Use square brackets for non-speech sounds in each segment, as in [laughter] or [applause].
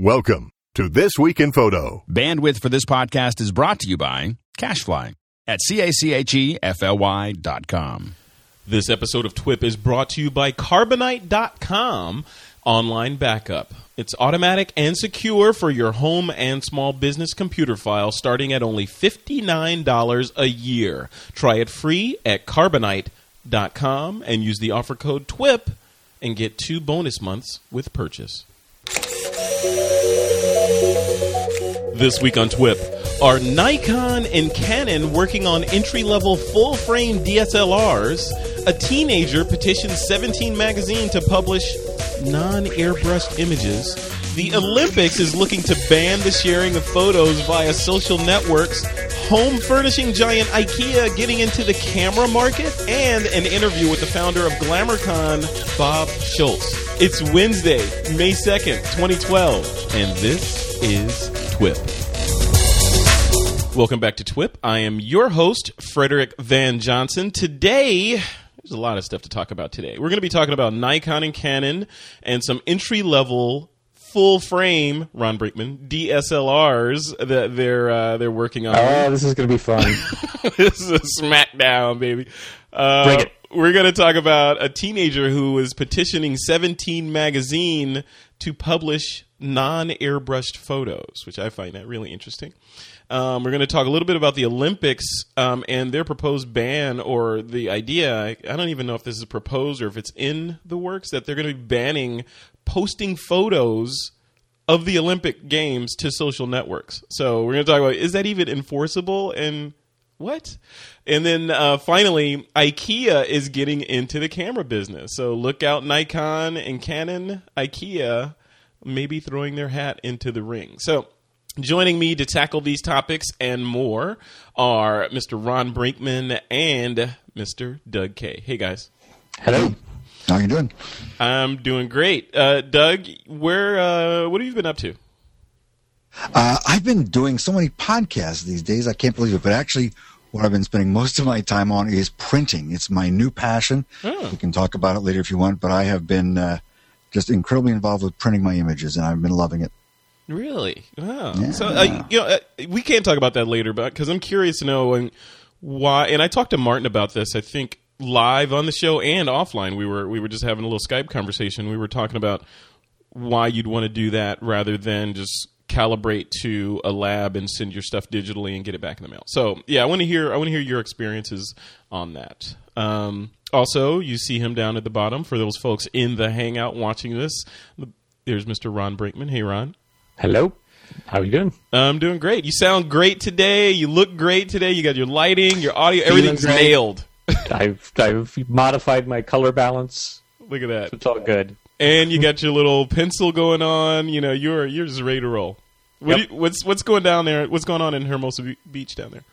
Welcome to This Week in Photo. Bandwidth for this podcast is brought to you by CacheFly at C-A-C-H-E-F-L-Y dot com. This episode of TWIP is brought to you by Carbonite.com online backup. It's automatic and secure for your home and small business computer files starting at only $59 a year. Try it free at Carbonite.com and use the offer code TWIP and get two bonus months with purchase. This week on TWIP, are Nikon and Canon working on entry level full frame DSLRs? A teenager petitions 17 magazine to publish non airbrushed images. The Olympics is looking to ban the sharing of photos via social networks. Home furnishing giant IKEA getting into the camera market, and an interview with the founder of GlamourCon, Bob Schultz. It's Wednesday, May 2nd, 2012, and this is TWIP. Welcome back to TWIP. I am your host, Frederick Van Johnson. Today, there's a lot of stuff to talk about today. We're going to be talking about Nikon and Canon and some entry level full frame Ron Brinkman DSLRs that they're uh, they're working on. Oh, this is going to be fun. [laughs] this is a smackdown, baby. Uh, Bring it. We're going to talk about a teenager who is petitioning 17 magazine to publish non-airbrushed photos, which I find that really interesting. Um, we're going to talk a little bit about the Olympics um, and their proposed ban or the idea. I, I don't even know if this is proposed or if it's in the works that they're going to be banning posting photos of the Olympic Games to social networks. So we're going to talk about is that even enforceable and what? And then uh, finally, IKEA is getting into the camera business. So look out, Nikon and Canon, IKEA maybe throwing their hat into the ring. So joining me to tackle these topics and more are Mr. Ron Brinkman and Mr. Doug Kay. Hey guys. Hello. How you doing? I'm doing great. Uh, Doug, where uh, what have you been up to? Uh, I've been doing so many podcasts these days. I can't believe it. But actually, what I've been spending most of my time on is printing. It's my new passion. Oh. We can talk about it later if you want. But I have been uh, just incredibly involved with printing my images, and I've been loving it. Really? Wow. Yeah. So uh, you know, uh, we can't talk about that later, but because I'm curious to know and why. And I talked to Martin about this. I think live on the show and offline. We were we were just having a little Skype conversation. We were talking about why you'd want to do that rather than just calibrate to a lab and send your stuff digitally and get it back in the mail. So yeah, I want to hear I want to hear your experiences on that. Um, also, you see him down at the bottom for those folks in the hangout watching this. There's Mr. Ron Brinkman. Hey, Ron. Hello. How are you doing? I'm doing great. You sound great today. You look great today. You got your lighting, your audio, everything's nailed. [laughs] I've I've modified my color balance. Look at that. It's all good. And you got your little pencil going on. You know, you're you're just ready to roll. What Yep. you, what's what's going down there? What's going on in Hermosa Beach down there?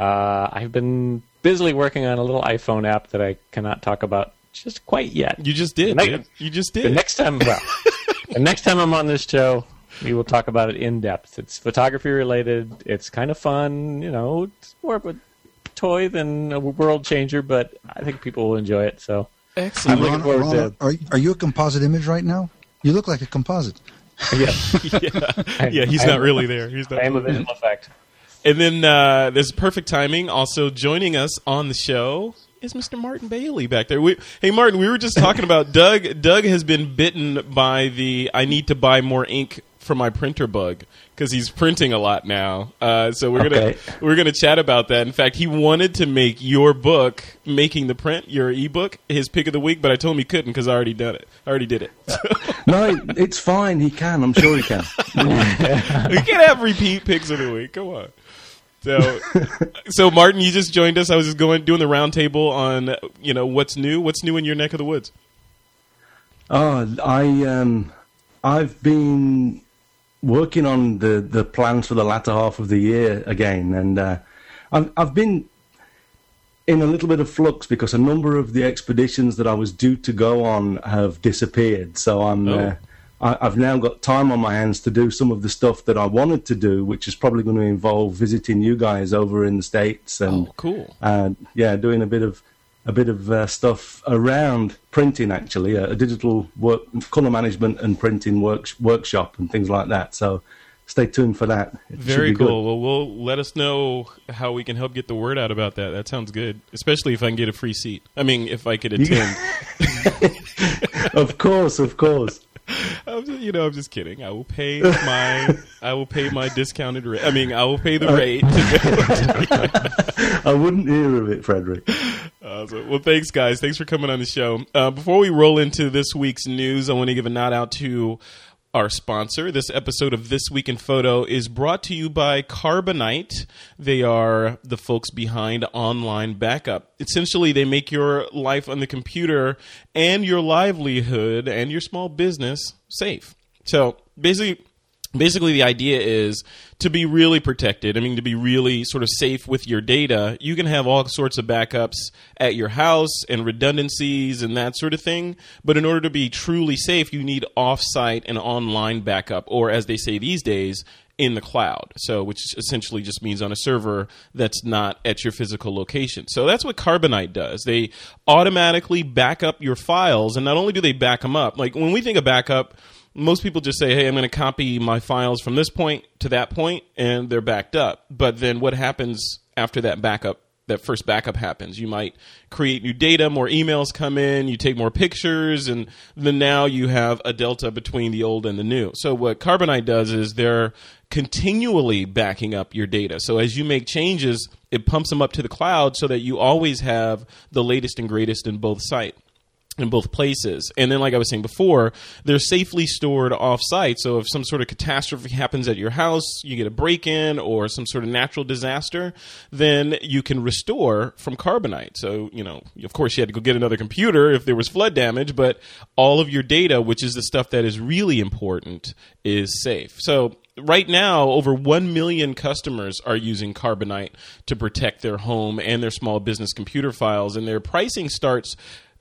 Uh, I've been busily working on a little iPhone app that I cannot talk about just quite yet. You just did. Night- dude. You just The did. next time, well, [laughs] the next time I'm on this show, we will talk about it in depth. It's photography related. It's kind of fun. You know, it's more of a toy than a world changer, but I think people will enjoy it. So Excellent. looking forward to- are, are you a composite image right now? You look like a composite. yeah, [laughs] yeah, [laughs] yeah. He's I not am- really there. He's not. I am a visual effect. And then uh, there's perfect timing. Also joining us on the show is Mr. Martin Bailey back there. We, hey, Martin, we were just talking [laughs] about Doug. Doug has been bitten by the I need to buy more ink for my printer bug because he's printing a lot now. Uh, so we're gonna we're gonna chat about that. In fact, he wanted to make your book, making the print, your ebook, his pick of the week, but I told him he couldn't because I already done it. I already did it. [laughs] No, it's fine. He can. I'm sure he can. [laughs] we can't have repeat picks of the week. Come on. So, so Martin, you just joined us. I was just going doing the roundtable on you know what's new. What's new in your neck of the woods? Oh, I um, I've been working on the, the plans for the latter half of the year again, and uh, I've I've been in a little bit of flux because a number of the expeditions that I was due to go on have disappeared. So I'm Oh. uh, I, I've now got time on my hands to do some of the stuff that I wanted to do, which is probably going to involve visiting you guys over in the states and Oh, cool. uh, yeah, doing a bit of a bit of uh, stuff around printing, actually, a, a digital work, color management and printing work, workshop and things like that. So stay tuned for that. It Very be good. cool. Well, we'll let us know how we can help get the word out about that. That sounds good, especially if I can get a free seat. I mean, if I could attend. [laughs] Of course, of course. [laughs] I'm just, you know, I'm just kidding. I will pay my, I will pay my discounted rate. I mean, I will pay the rate. To [laughs] [laughs] I wouldn't hear of it, Frederick. Uh, so- well, thanks, guys. Thanks for coming on the show. Uh, before we roll into this week's news, I want to give a nod out to our sponsor. This episode of This Week in Photo is brought to you by Carbonite. They are the folks behind online backup. Essentially, they make your life on the computer and your livelihood and your small business safe. So basically, basically the idea is to be really protected. I mean to be really sort of safe with your data you can have all sorts of backups at your house and redundancies and that sort of thing. But in order to be truly safe you need off-site and online backup or as they say these days in the cloud. So which essentially just means on a server that's not at your physical location. So that's what carbonite does. They automatically back up your files and not only do they back them up like when we think of backup most people just say, "Hey, I'm going to copy my files from this point to that point, and they're backed up." But then, what happens after that backup? That first backup happens. You might create new data, more emails come in, you take more pictures, and then now you have a delta between the old and the new. So what Carbonite does is they're continually backing up your data. So as you make changes, it pumps them up to the cloud so that you always have the latest and greatest in both sites in both places. And then, like I was saying before, they're safely stored off site. So if some sort of catastrophe happens at your house, you get a break in or some sort of natural disaster, then you can restore from Carbonite. So, you know, of course, you had to go get another computer if there was flood damage, but all of your data, which is the stuff that is really important, is safe. So, right now, over 1 million customers are using Carbonite to protect their home and their small business computer files, and their pricing starts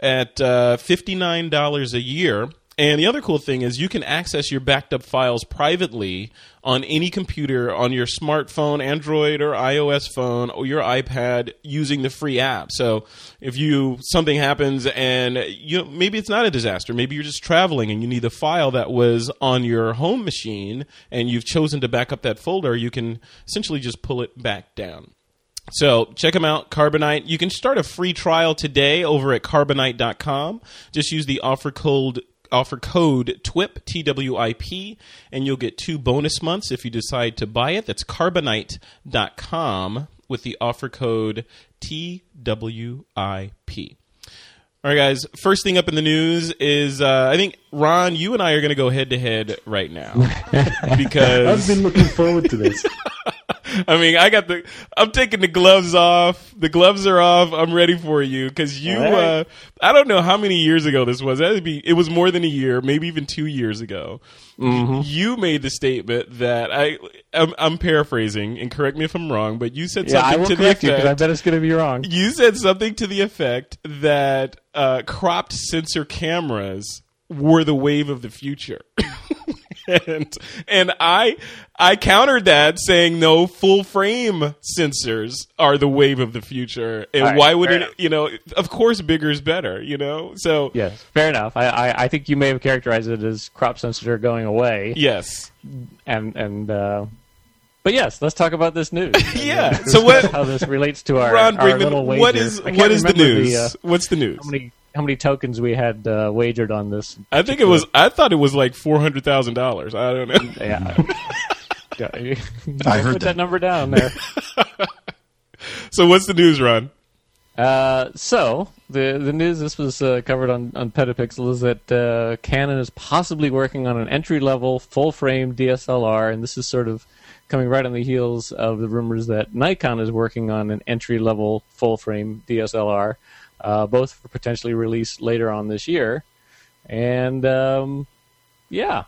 at uh, $59 a year. And the other cool thing is you can access your backed up files privately on any computer on your smartphone, Android or iOS phone or your iPad using the free app. So if you something happens and you maybe it's not a disaster, maybe you're just traveling and you need the file that was on your home machine and you've chosen to back up that folder, you can essentially just pull it back down. So check them out, Carbonite. You can start a free trial today over at carbonite.com. Just use the offer code offer code TWIP T W I P and you'll get two bonus months if you decide to buy it. That's carbonite.com with the offer code T W I P. All right, guys. First thing up in the news is uh, I think Ron, you and I are going to go head to head right now [laughs] because I've been looking forward to this. [laughs] [laughs] I mean, I got the. I'm taking the gloves off. The gloves are off. I'm ready for you because you. Right. Uh, I don't know how many years ago this was. That'd be. It was more than a year, maybe even two years ago. Mm-hmm. You made the statement that I. I'm, I'm paraphrasing, and correct me if I'm wrong, but you said Yeah, I something will to the correct you I effect. bet it's going to be wrong. You said something to the effect that uh, cropped sensor cameras were the wave of the future. [laughs] and and I I countered that saying no full frame sensors are the wave of the future. And right, why would it enough. you know of course bigger is better, you know? So Yes, fair enough. I, I, I think you may have characterized it as crop sensors are going away, yes. and and uh, but yes, let's talk about this news. [laughs] Yeah. So what how this relates to our, Ron our little wager. What is what is the news? uh, What's the news? How many tokens we had uh, wagered on this? I think it was I thought it was like four hundred thousand dollars. I don't know. [laughs] Yeah. [laughs] Yeah, I heard put that. that. number down there. [laughs] So what's the news, Ron? Uh, so the the news this was uh, covered on on Petapixel is that uh, Canon is possibly working on an entry level full frame DSLR, and this is sort of coming right on the heels of the rumors that Nikon is working on an entry level full frame DSLR, uh, both for potentially release later on this year. And um, yeah,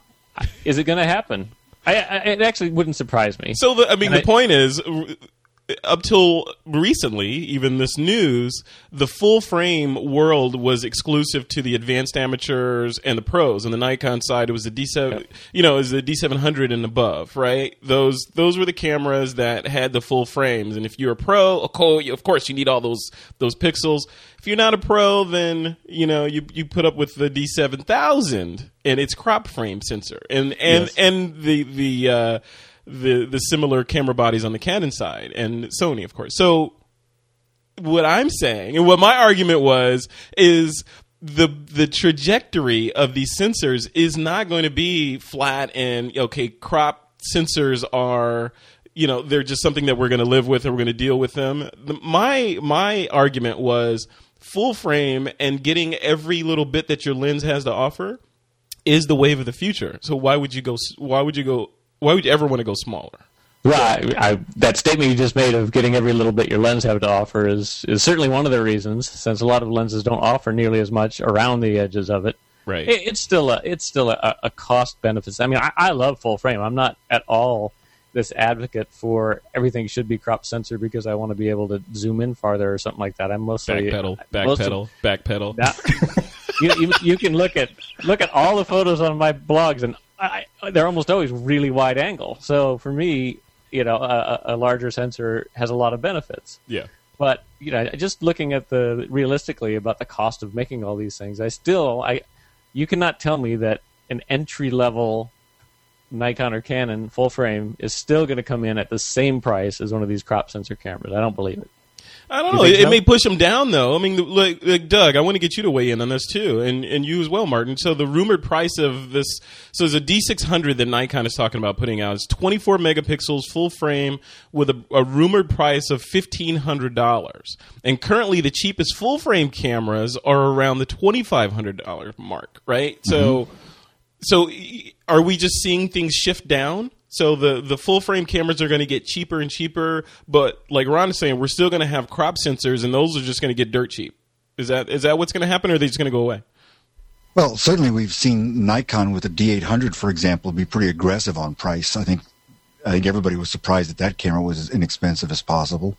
is it going to happen? I, I, it actually wouldn't surprise me. So the, I mean, And the I- point is, up till recently, even this news, the full frame world was exclusive to the advanced amateurs and the pros. On the Nikon side, it was the D7, you know, was the D700 and above, right? Those those were the cameras that had the full frames. And if you're a pro, of course, of course, you need all those those pixels. If you're not a pro, then you know you you put up with the D7000 and its crop frame sensor, and and Yes. and the the uh, the the similar camera bodies on the Canon side and Sony, of course. So what I'm saying and what my argument was is the the trajectory of these sensors is not going to be flat and okay crop sensors are you know they're just something that we're going to live with and we're going to deal with them the, my my argument was full frame and getting every little bit that your lens has to offer is the wave of the future so why would you go why would you go why would you ever want to go smaller Right. I, that statement you just made of getting every little bit your lens have to offer is, is certainly one of the reasons, since a lot of lenses don't offer nearly as much around the edges of it. Right. It, it's still a it's still a, a cost benefit. I mean, I, I love full frame. I'm not at all this advocate for everything should be crop sensor because I want to be able to zoom in farther or something like that. I'm mostly backpedal backpedal backpedal [laughs] now, you, you, you can look at look at all the photos on my blogs, and I, they're almost always really wide angle. So for me, you know, a, a larger sensor has a lot of benefits. yeah But you know, just looking at the realistically about the cost of making all these things, I still I you cannot tell me that an entry level Nikon or Canon full frame is still going to come in at the same price as one of these crop sensor cameras. I don't believe it. I don't know. It, so? may push them down, though. I mean, like, like Doug, I want to get you to weigh in on this too, and and you as well, Martin. So the rumored price of this, so there's a D600 that Nikon is talking about putting out. It's 24 megapixels, full frame, with a, a rumored price of fifteen hundred dollars. And currently, the cheapest full frame cameras are around the twenty five hundred dollar mark, right? So, so are we just seeing things shift down? So the the full frame cameras are going to get cheaper and cheaper, but like Ron is saying, we're still going to have crop sensors, and those are just going to get dirt cheap. Is that is that what's going to happen, or are they just going to go away? Well, certainly we've seen Nikon with the D800, for example, be pretty aggressive on price. I think I think everybody was surprised that that camera was as inexpensive as possible,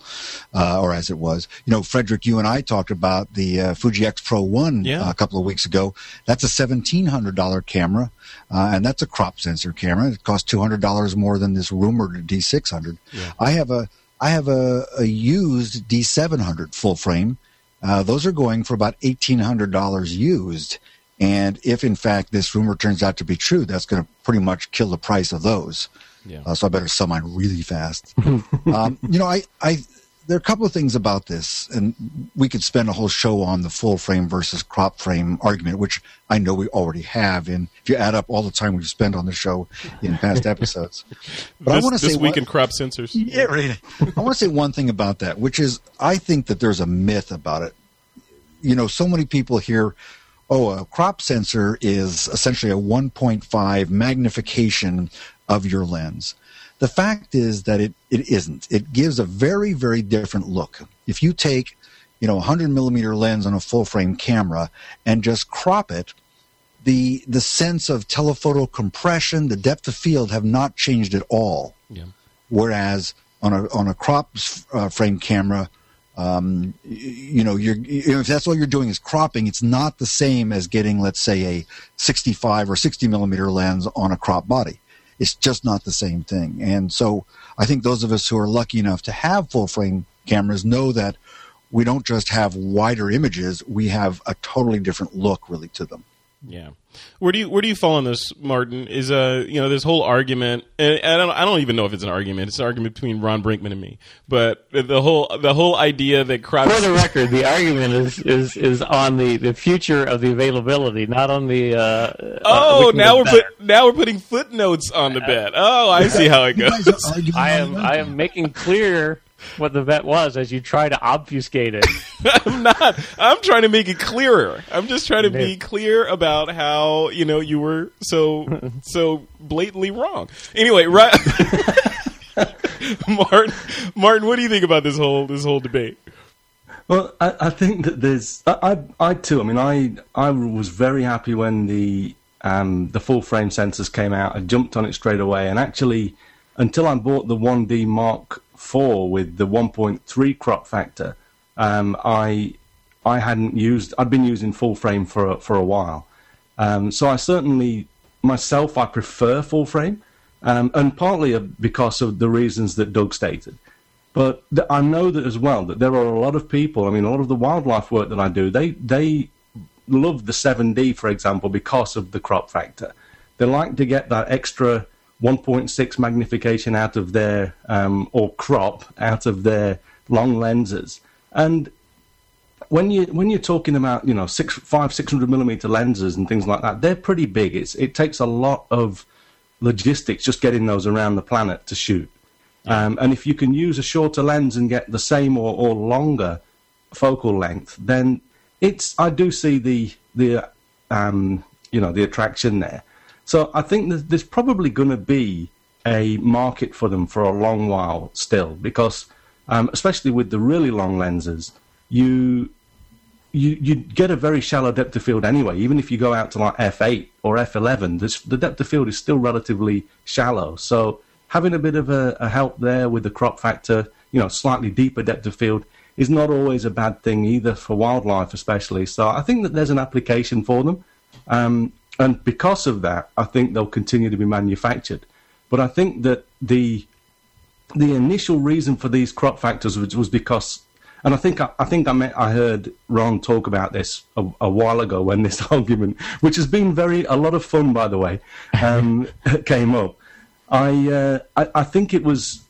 uh, or as it was. You know, Frederick, you and I talked about the uh, Fuji X Pro One Yeah. uh, a couple of weeks ago. That's a seventeen hundred dollar camera, uh, and that's a crop sensor camera. It costs two hundred dollars more than this rumored D600. I have a I have a, a used D700 full frame. Uh, those are going for about eighteen hundred dollars used. And if in fact this rumor turns out to be true, that's going to pretty much kill the price of those. Yeah. Uh, so I better sell mine really fast. [laughs] um, you know, I, I, there are a couple of things about this, and we could spend a whole show on the full frame versus crop frame argument, which I know we already have. And if you add up all the time we've spent on the show in past [laughs] episodes, but this I want to this say week one- in crop sensors. yeah, right. I want to say one thing about that, which is I think that there's a myth about it. You know, so many people hear, oh, a crop sensor is essentially a 1.5 magnification of your lens. The fact is that it, it isn't. It gives a very, very different look. If you take, you know, a 100 millimeter lens on a full frame camera and just crop it, the the sense of telephoto compression, the depth of field have not changed at all Yeah. whereas on a on a crop uh, frame camera um, you know you're you know, if that's all you're doing is cropping it's not the same as getting let's say a 65 or 60 millimeter lens on a crop body it's just not the same thing and so i think those of us who are lucky enough to have full frame cameras know that we don't just have wider images we have a totally different look really to them Yeah. Where do you where do you fall on this, Martin? Is uh you know this whole argument, and I don't I don't even know if it's an argument. It's an argument between Ron Brinkman and me. But the whole the whole idea that crowd For the record, the argument is, is, is on the, the future of the availability, not on the. Uh, uh, Oh, which now we're put, now we're putting footnotes on the bet. Oh, I see how it goes. I am I am making clear what the bet was as you try to obfuscate it. [laughs] I'm not. I'm trying to make it clearer. I'm just trying to be clear about how you know you were so so blatantly wrong. Anyway, right, [laughs] Martin. Martin, what do you think about this whole this whole debate? Well, I, I think that there's. I, I, I too. I mean, I, I was very happy when the um, the full frame sensors came out. I jumped on it straight away, and actually, until I bought the 1D Mark 4 with the 1.3 crop factor, um, I I hadn't used. I'd been using full frame for a, for a while, um, so I certainly myself I prefer full frame, um, and partly because of the reasons that Doug stated. But th- I know that as well that there are a lot of people. I mean, a lot of the wildlife work that I do, they they love the 7D, for example, because of the crop factor. They like to get that extra 1.6 magnification out of their um, or crop out of their long lenses, and when you when you're talking about you know six five six hundred millimeter lenses and things like that, they're pretty big. It's it takes a lot of logistics just getting those around the planet to shoot. Um, and if you can use a shorter lens and get the same or, or longer focal length, then it's I do see the the um, you know the attraction there. So I think that there's probably going to be a market for them for a long while still, because um, especially with the really long lenses, you you you get a very shallow depth of field anyway. Even if you go out to like f8 or f11, this, the depth of field is still relatively shallow. So having a bit of a, a, help there with the crop factor, you know, slightly deeper depth of field is not always a bad thing either for wildlife, especially. So I think that there's an application for them, um, and because of that, I think they'll continue to be manufactured. But I think that the the initial reason for these crop factors was, was because and I think I, I think I, met, I heard Ron talk about this a, a, while ago when this [laughs] argument, which has been very a lot of fun by the way, um, [laughs] came up. I, uh, I, I think it was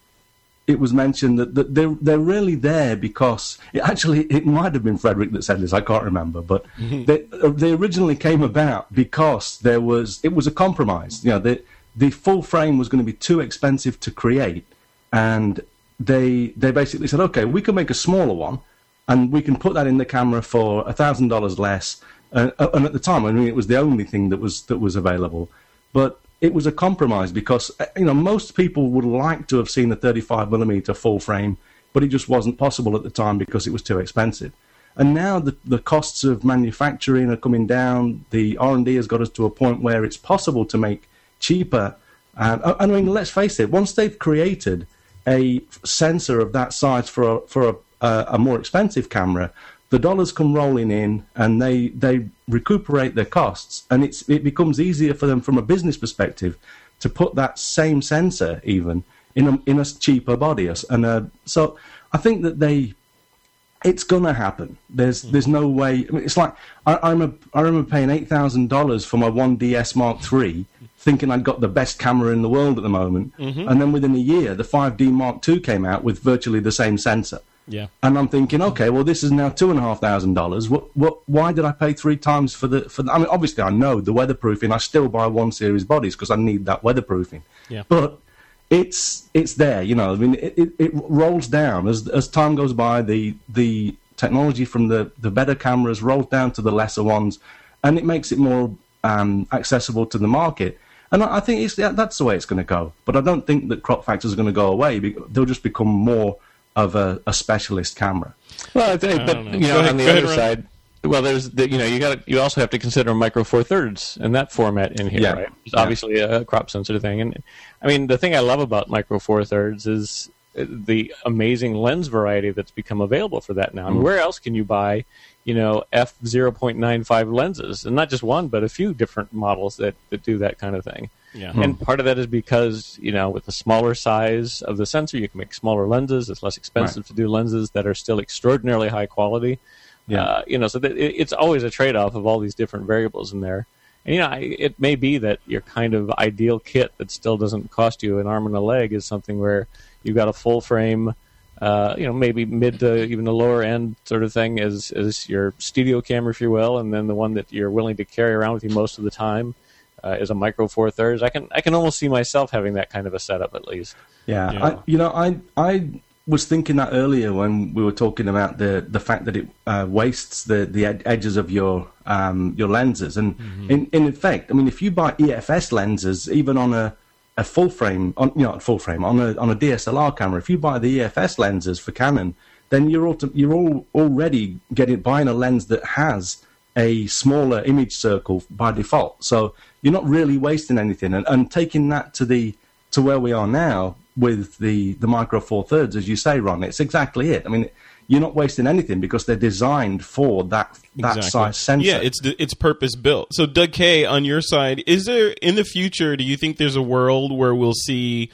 it was mentioned that, that they're they're really there because it actually it might have been Frederick that said this I can't remember but [laughs] mm-hmm. they they originally came about because there was it was a compromise you know the the full frame was going to be too expensive to create and they they basically said, okay, we can make a smaller one, and we can put that in the camera for thousand dollars less. Uh, and at the time, I mean, it was the only thing that was that was available, but it was a compromise because uh, you know most people would like to have seen a 35 millimeter full frame, but it just wasn't possible at the time because it was too expensive. And now the, the costs of manufacturing are coming down. The R and D has got us to a point where it's possible to make cheaper. And I mean, let's face it. Once they've created a sensor of that size for a, for a, a, a more expensive camera, the dollars come rolling in and they they recuperate their costs, and it's it becomes easier for them from a business perspective to put that same sensor even in a in a cheaper body. And uh, so I think that they it's gonna happen. There's there's no way. I mean, it's like I, I'm a I remember paying eight thousand dollars for my one DS Mark III thinking I'd got the best camera in the world at the moment. Mm-hmm. And then within a year, the 5D Mark II came out with virtually the same sensor. Yeah. And I'm thinking, okay, well, this is now two and a half thousand dollars. What, what, why did I pay three times for the, for the, I mean, obviously I know the weatherproofing. I still buy one series bodies because I need that weatherproofing. Yeah. But it's, it's there, you know, I mean, it, it, it rolls down as, as time goes by, the, the technology from the, the better cameras rolls down to the lesser ones and it makes it more um, accessible to the market. And I think it's, that's the way it's going to go. But I don't think that crop factors are going to go away. They'll just become more of a, a specialist camera. Well, I think, but know. you know, ahead, on the other ahead, side, well, there's the, you know you got you also have to consider micro four thirds and that format in here, yeah. right? It's yeah. obviously a crop sensitive thing, and I mean the thing I love about micro four thirds is the amazing lens variety that's become available for that now. I mean, mm. where else can you buy you know f 0.95 lenses and not just one but a few different models that, that do that kind of thing yeah. and hmm. part of that is because you know with the smaller size of the sensor you can make smaller lenses it's less expensive right. to do lenses that are still extraordinarily high quality yeah. Uh, you know so that it, it's always a trade-off of all these different variables in there and you know it may be that your kind of ideal kit that still doesn't cost you an arm and a leg is something where you've got a full frame uh, you know, maybe mid to even the lower end sort of thing as, is your studio camera, if you will, and then the one that you're willing to carry around with you most of the time uh, is a micro four thirds. I can I can almost see myself having that kind of a setup at least. Yeah, yeah. I, you know, I I was thinking that earlier when we were talking about the the fact that it uh, wastes the the ed- edges of your um, your lenses, and mm-hmm. in in effect, I mean, if you buy EFS lenses, even on a a full frame, on, you know, a full frame on a on a DSLR camera. If you buy the EFS lenses for Canon, then you're auto, you're all already getting buying a lens that has a smaller image circle by default. So you're not really wasting anything, and, and taking that to the to where we are now, with the the micro four thirds, as you say, Ron. It's exactly it. I mean, you're not wasting anything because they're designed for that that Exactly. size sensor. Yeah, it's it's purpose built. So, Doug Kay, on your side, is there in the future? Do you think there's a world where we'll see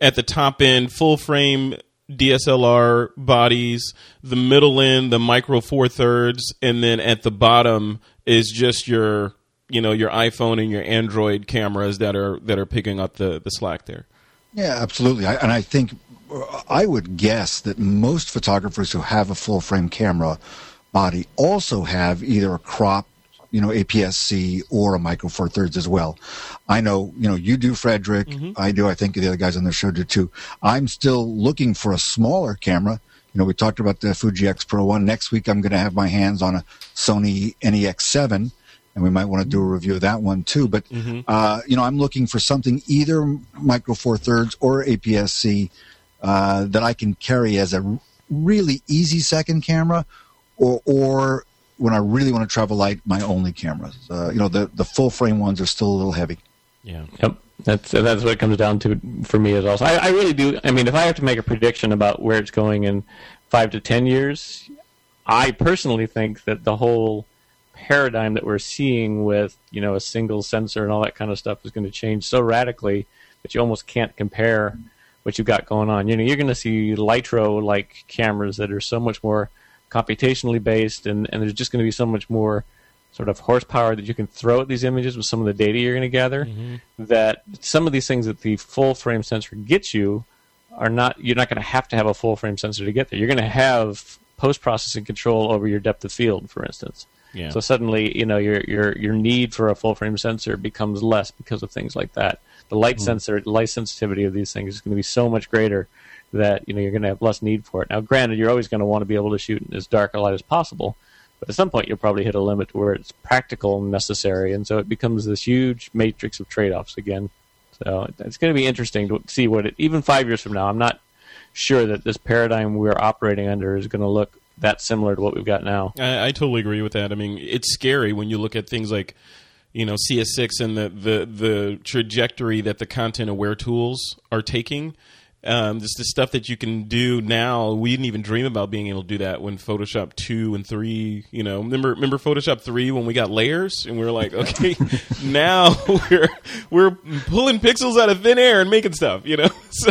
at the top end full frame DSLR bodies, the middle end the micro four thirds, and then at the bottom is just your you know your iPhone and your Android cameras that are that are picking up the the slack there. Yeah, absolutely. I, and I think uh, I would guess that most photographers who have a full frame camera body also have either a crop, you know, APS-C or a micro four thirds as well. I know, you know, you do, Frederick. I do. I think the other guys on the show do too. I'm still looking for a smaller camera. You know, we talked about the Fuji X Pro One. Next week, I'm going to have my hands on a Sony NEX7 and we might want to do a review of that one too. But uh, you know, I'm looking for something either micro four thirds or APS-C uh, that I can carry as a really easy second camera, or or when I really want to travel light, my only cameras. Uh, you know, the the full frame ones are still a little heavy. Yeah. Yep, that's that's what it comes down to for me as well. So I, I really do. I mean, if I have to make a prediction about where it's going in five to ten years, I personally think that the whole paradigm that we're seeing with you know a single sensor and all that kind of stuff is going to change so radically that you almost can't compare what you've got going on. You know, you're going to see Lytro like cameras that are so much more computationally based, and, and there's just going to be so much more sort of horsepower that you can throw at these images with some of the data you're going to gather. Mm-hmm. That some of these things that the full frame sensor gets you are not. You're not going to have to have a full frame sensor to get there. You're going to have post processing control over your depth of field, for instance. Yeah. So suddenly, you know, your your your need for a full frame sensor becomes less because of things like that. The light hmm. sensor, light sensitivity of these things is going to be so much greater that you know you're going to have less need for it. Now, granted, you're always going to want to be able to shoot in as dark a light as possible, but at some point you'll probably hit a limit where it's practical and necessary, and so it becomes this huge matrix of trade-offs again. So it's going to be interesting to see what it. Even five years from now, I'm not sure that this paradigm we're operating under is going to look that similar to what we've got now. I, I totally agree with that. I mean, it's scary when you look at things like, you know, CS6 and the the, the trajectory that the content aware tools are taking. Um, just the stuff that you can do now. We didn't even dream about being able to do that when Photoshop two and three. You know, remember remember Photoshop three when we got layers and we were like, okay, [laughs] now we're we're pulling pixels out of thin air and making stuff. You know, [laughs] so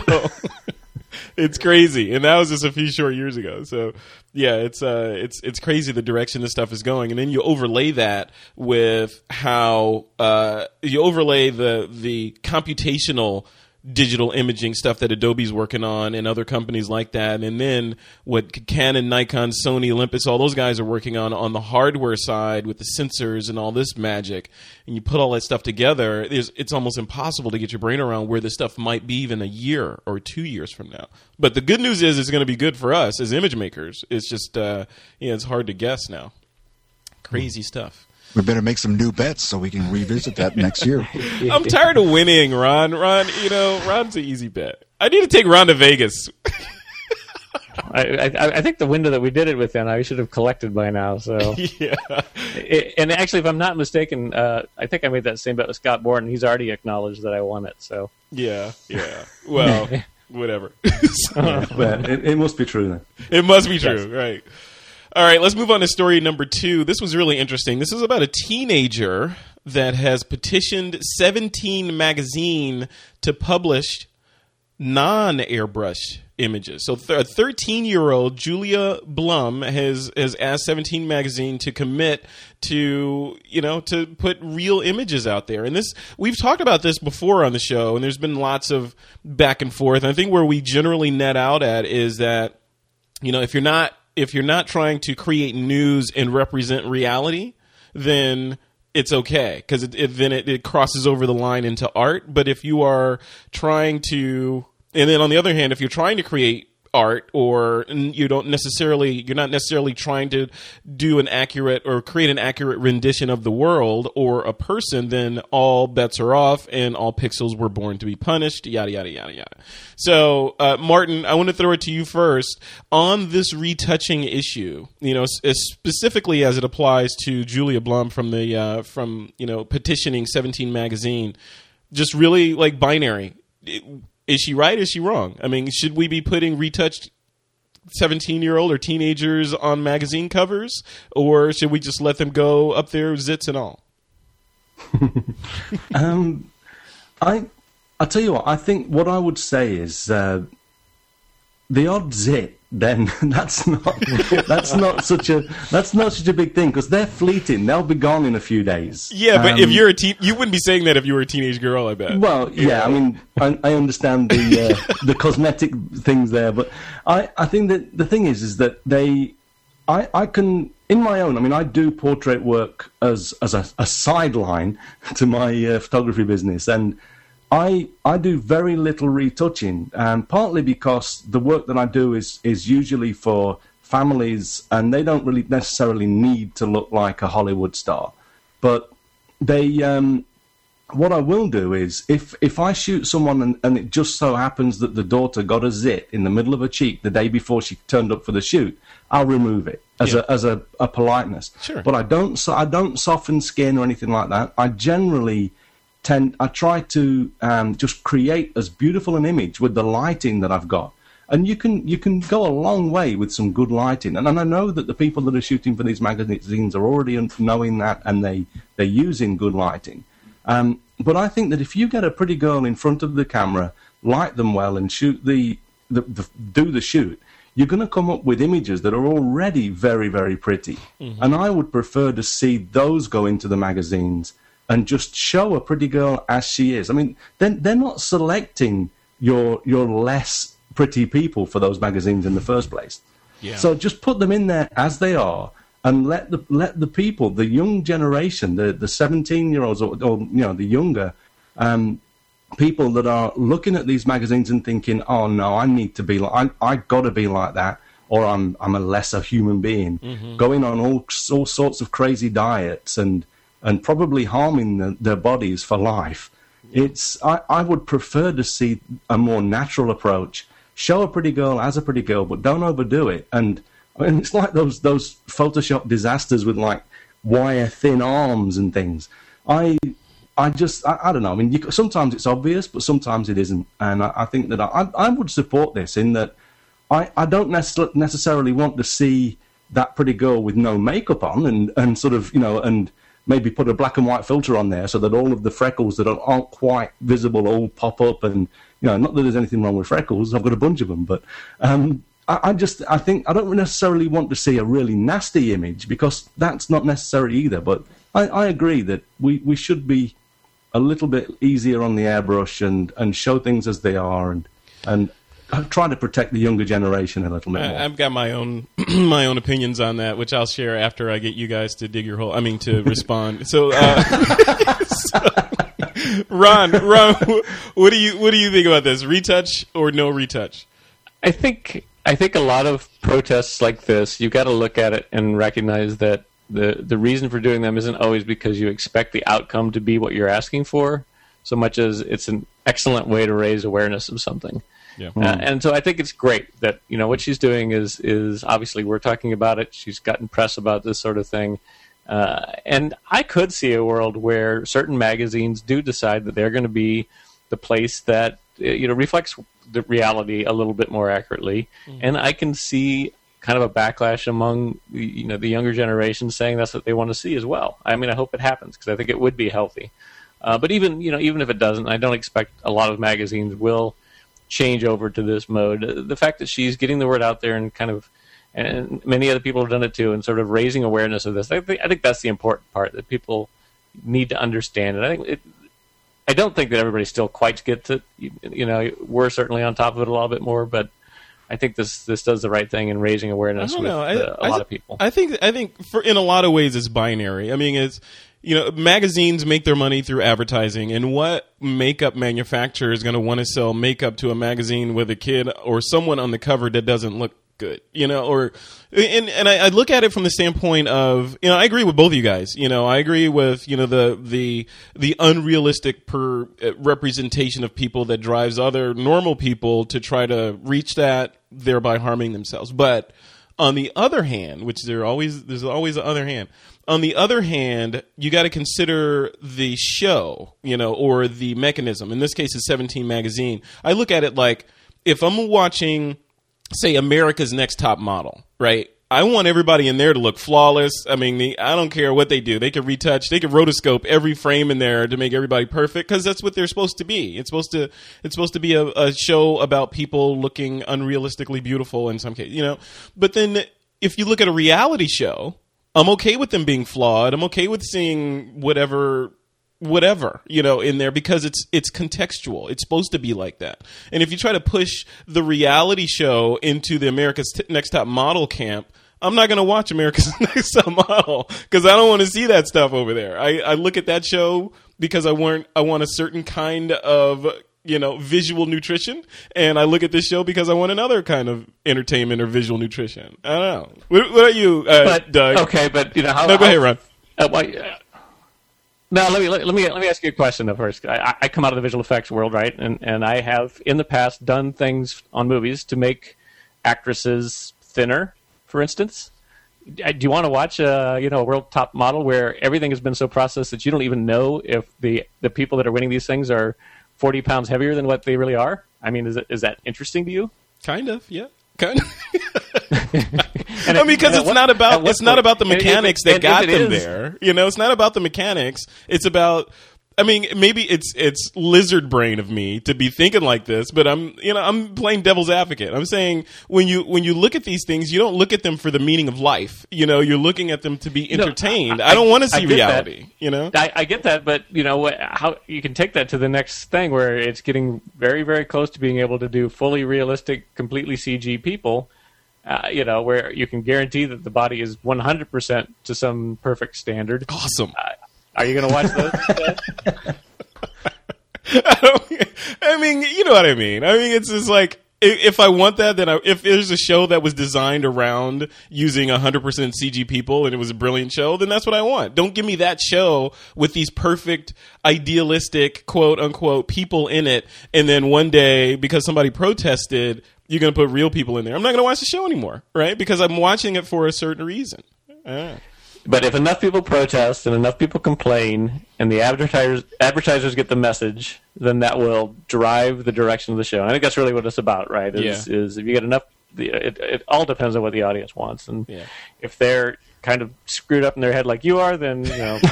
it's crazy, and that was just a few short years ago. So yeah, it's uh, it's it's crazy the direction this stuff is going, and then you overlay that with how uh, you overlay the the computational digital imaging stuff that Adobe's working on and other companies like that, and then what Canon, Nikon, Sony, Olympus, all those guys are working on on the hardware side with the sensors and all this magic, and you put all that stuff together, it's, almost impossible to get your brain around where this stuff might be even a year or two years from now. But the good news is it's going to be good for us as image makers. It's just uh, you know, it's hard to guess now. Crazy stuff. We better make some new bets so we can revisit that next year. [laughs] I'm tired of winning, Ron. Ron, you know, Ron's an easy bet. I need to take Ron to Vegas. [laughs] I, I, I think the window that we did it within, I should have collected by now. So, [laughs] yeah. It- and actually, if I'm not mistaken, uh, I think I made that same bet with Scott Bourne. He's already acknowledged that I won it. So, Yeah, yeah. Well, whatever. But it, it must be true then. it must be true, right? All right, let's move on to story number two. This was really interesting. This is about a teenager that has petitioned 17 magazine to publish non-airbrush images. So th- a 13-year-old Julia Bluhm has has asked 17 magazine to commit to, you know, to put real images out there. And this we've talked about this before on the show and there's been lots of back and forth. And I think where we generally net out at is that you know, if you're not if you're not trying to create news and represent reality, then it's okay because it, it, then it, it crosses over the line into art. But if you are trying to, and then on the other hand, if you're trying to create art or you don't necessarily you're not necessarily trying to do an accurate or create an accurate rendition of the world or a person then all bets are off and all pixels were born to be punished yada yada yada yada. So uh, martin i want to throw it to you first. On this retouching issue you know specifically as it applies to julia bluhm from the uh, from you know petitioning 17 magazine just really like binary is she right? Is she wrong? I mean, should we be putting retouched 17 year old or teenagers on magazine covers, or should we just let them go up there, zits and all? [laughs] Um, I, I tell you what. I think what I would say is uh, the odds it Then [laughs] that's not that's not such a that's not such a big thing because they're fleeting. They'll be gone in a few days. Yeah, but if Um, you're a teen, you wouldn't be saying that if you were a teenage girl. I bet. Well, yeah, I mean, I, I understand the uh, [laughs] the cosmetic things there, but I, I think that the thing is, is that they, I, I can in my own. I mean, I do portrait work as as a, a sideline [laughs] to my uh, photography business, and I I do very little retouching, and partly because the work that I do is is usually for families, and they don't really necessarily need to look like a Hollywood star, but they. Um, what I will do is if if I shoot someone and, and it just so happens that the daughter got a zit in the middle of her cheek the day before she turned up for the shoot, I'll remove it as Yeah. a as a, a politeness. Sure. But I don't so I don't soften skin or anything like that. I generally tend I try to um, just create as beautiful an image with the lighting that I've got. And you can you can go a long way with some good lighting. And, and I know that the people that are shooting for these magazines are already knowing that and they they're using good lighting. Um, but I think that if you get a pretty girl in front of the camera, light them well, and shoot the, the, the do the shoot, you're going to come up with images that are already very, very pretty. And I would prefer to see those go into the magazines and just show a pretty girl as she is. I mean, they're, they're not selecting your your less pretty people for those magazines in the first place. Yeah. So just put them in there as they are, and let the let the people, the young generation, the the seventeen year olds or, or you know the younger um, people that are looking at these magazines and thinking, "Oh no, I need to be like I I got to be like that." Or I'm I'm a lesser human being, going on all all sorts of crazy diets and and probably harming the, their bodies for life. It's I, I would prefer to see a more natural approach. Show a pretty girl as a pretty girl, but don't overdo it. And I mean, it's like those those Photoshop disasters with like wire thin arms and things. I I just I, I don't know. I mean, you, sometimes it's obvious, but sometimes it isn't. And I, I think that I, I would support this in that I, I don't necess- necessarily want to see that pretty girl with no makeup on and, and sort of you know and maybe put a black and white filter on there so that all of the freckles that aren't quite visible all pop up and you know not that there's anything wrong with freckles I've got a bunch of them but um, I, I just I think I don't necessarily want to see a really nasty image because that's not necessary either but I, I agree that we, we should be a little bit easier on the airbrush and, and show things as they are and and try to protect the younger generation a little bit more. I, I've got my own [clears throat] my own opinions on that, which I'll share after I get you guys to dig your hole. I mean, to [laughs] respond. So, uh, [laughs] so, Ron, Ron, what do you what do you think about this? Retouch or no retouch? I think I think a lot of protests like this, you've got to look at it and recognize that the the reason for doing them isn't always because you expect the outcome to be what you're asking for, so much as it's an excellent way to raise awareness of something. Yeah. Uh, and so I think it's great that you know what she's doing is is obviously we're talking about it. She's gotten press about this sort of thing, uh, and I could see a world where certain magazines do decide that they're going to be the place that uh, you know reflects the reality a little bit more accurately, and I can see kind of a backlash among the, you know the younger generation saying that's what they want to see as well. I mean, I hope it happens because I think it would be healthy. Uh, but even you know even if it doesn't, I don't expect a lot of magazines will change over to this mode. Uh, The fact that she's getting the word out there and kind of, and many other people have done it too, and sort of raising awareness of this. I think I think that's the important part that people need to understand. And I think it, I don't think that everybody still quite gets it. You, you know, we're certainly on top of it a little bit more, but I think this this does the right thing in raising awareness with. I, uh, a I lot of people. I think I think for in a lot of ways it's binary. I mean, it's you know magazines make their money through advertising, and what makeup manufacturer is going to want to sell makeup to a magazine with a kid or someone on the cover that doesn't look good, you know, or and and I, I look at it from the standpoint of you know I agree with both of you guys. You know, I agree with you know the the the unrealistic per uh, representation of people that drives other normal people to try to reach that, thereby harming themselves. But On the other hand, which there always there's always the other hand. On the other hand, you got to consider the show, you know, or the mechanism. In this case, it's 17 magazine. I look at it like if I'm watching, say, America's Next Top Model, right? I want everybody in there to look flawless. I mean, the, I don't care what they do. They can retouch, they can rotoscope every frame in there to make everybody perfect because that's what they're supposed to be. It's supposed to it's supposed to be a, a show about people looking unrealistically beautiful in some cases, you know. But then if you look at a reality show, I'm okay with them being flawed. I'm okay with seeing whatever whatever you know in there because it's it's contextual. It's supposed to be like that. And if you try to push the reality show into the america's T- next top model camp i'm not going to watch america's [laughs] next top model because i don't want to see that stuff over there. I, I look at that show because i want i want a certain kind of you know visual nutrition and i look at this show because i want another kind of entertainment or visual nutrition i don't know what, what are you uh, But doug okay, but you know how? no go how- ahead ron Uh, why, uh, no, let me let, let me let me ask you a question though first. I, I come out of the visual effects world, right? And and I have in the past done things on movies to make actresses thinner, for instance. Do you want to watch a you know a world top model where everything has been so processed that you don't even know if the the people that are winning these things are forty pounds heavier than what they really are? I mean, is it, is that interesting to you? kind of yeah kind of [laughs] And I mean, because it's what- not about what it's not about the and if it- mechanics that got them is- there. You know, it's not about the mechanics. It's about. I mean, maybe it's it's lizard brain of me to be thinking like this, but I'm you know I'm playing devil's advocate. I'm saying when you when you look at these things, you don't look at them for the meaning of life. You know, you're looking at them to be No, entertained. I- I, don't want to see get that. reality. You know, I, I get that, but you know what? How you can take that to the next thing where it's getting very, very close to being able to do fully realistic, completely CG people. Uh, you know, where you can guarantee that the body is 100% to some perfect standard. awesome. Are you going to watch those? [laughs] [laughs] I, I mean, you know what I mean. I mean, it's just like if I want that, then I, if there's a show that was designed around using 100% CG people and it was a brilliant show, then that's what I want. Don't give me that show with these perfect, idealistic, quote unquote, people in it, and then one day because somebody protested, you're going to put real people in there. I'm not going to watch the show anymore, right? Because I'm watching it for a certain reason. Ah. But if enough people protest and enough people complain, and the advertisers advertisers get the message, then that will drive the direction of the show. And I think that's really what it's about, right? Is, Yeah. is if you get enough, it, it all depends on what the audience wants, and Yeah. if they're kind of screwed up in their head like you are, then you know. [laughs]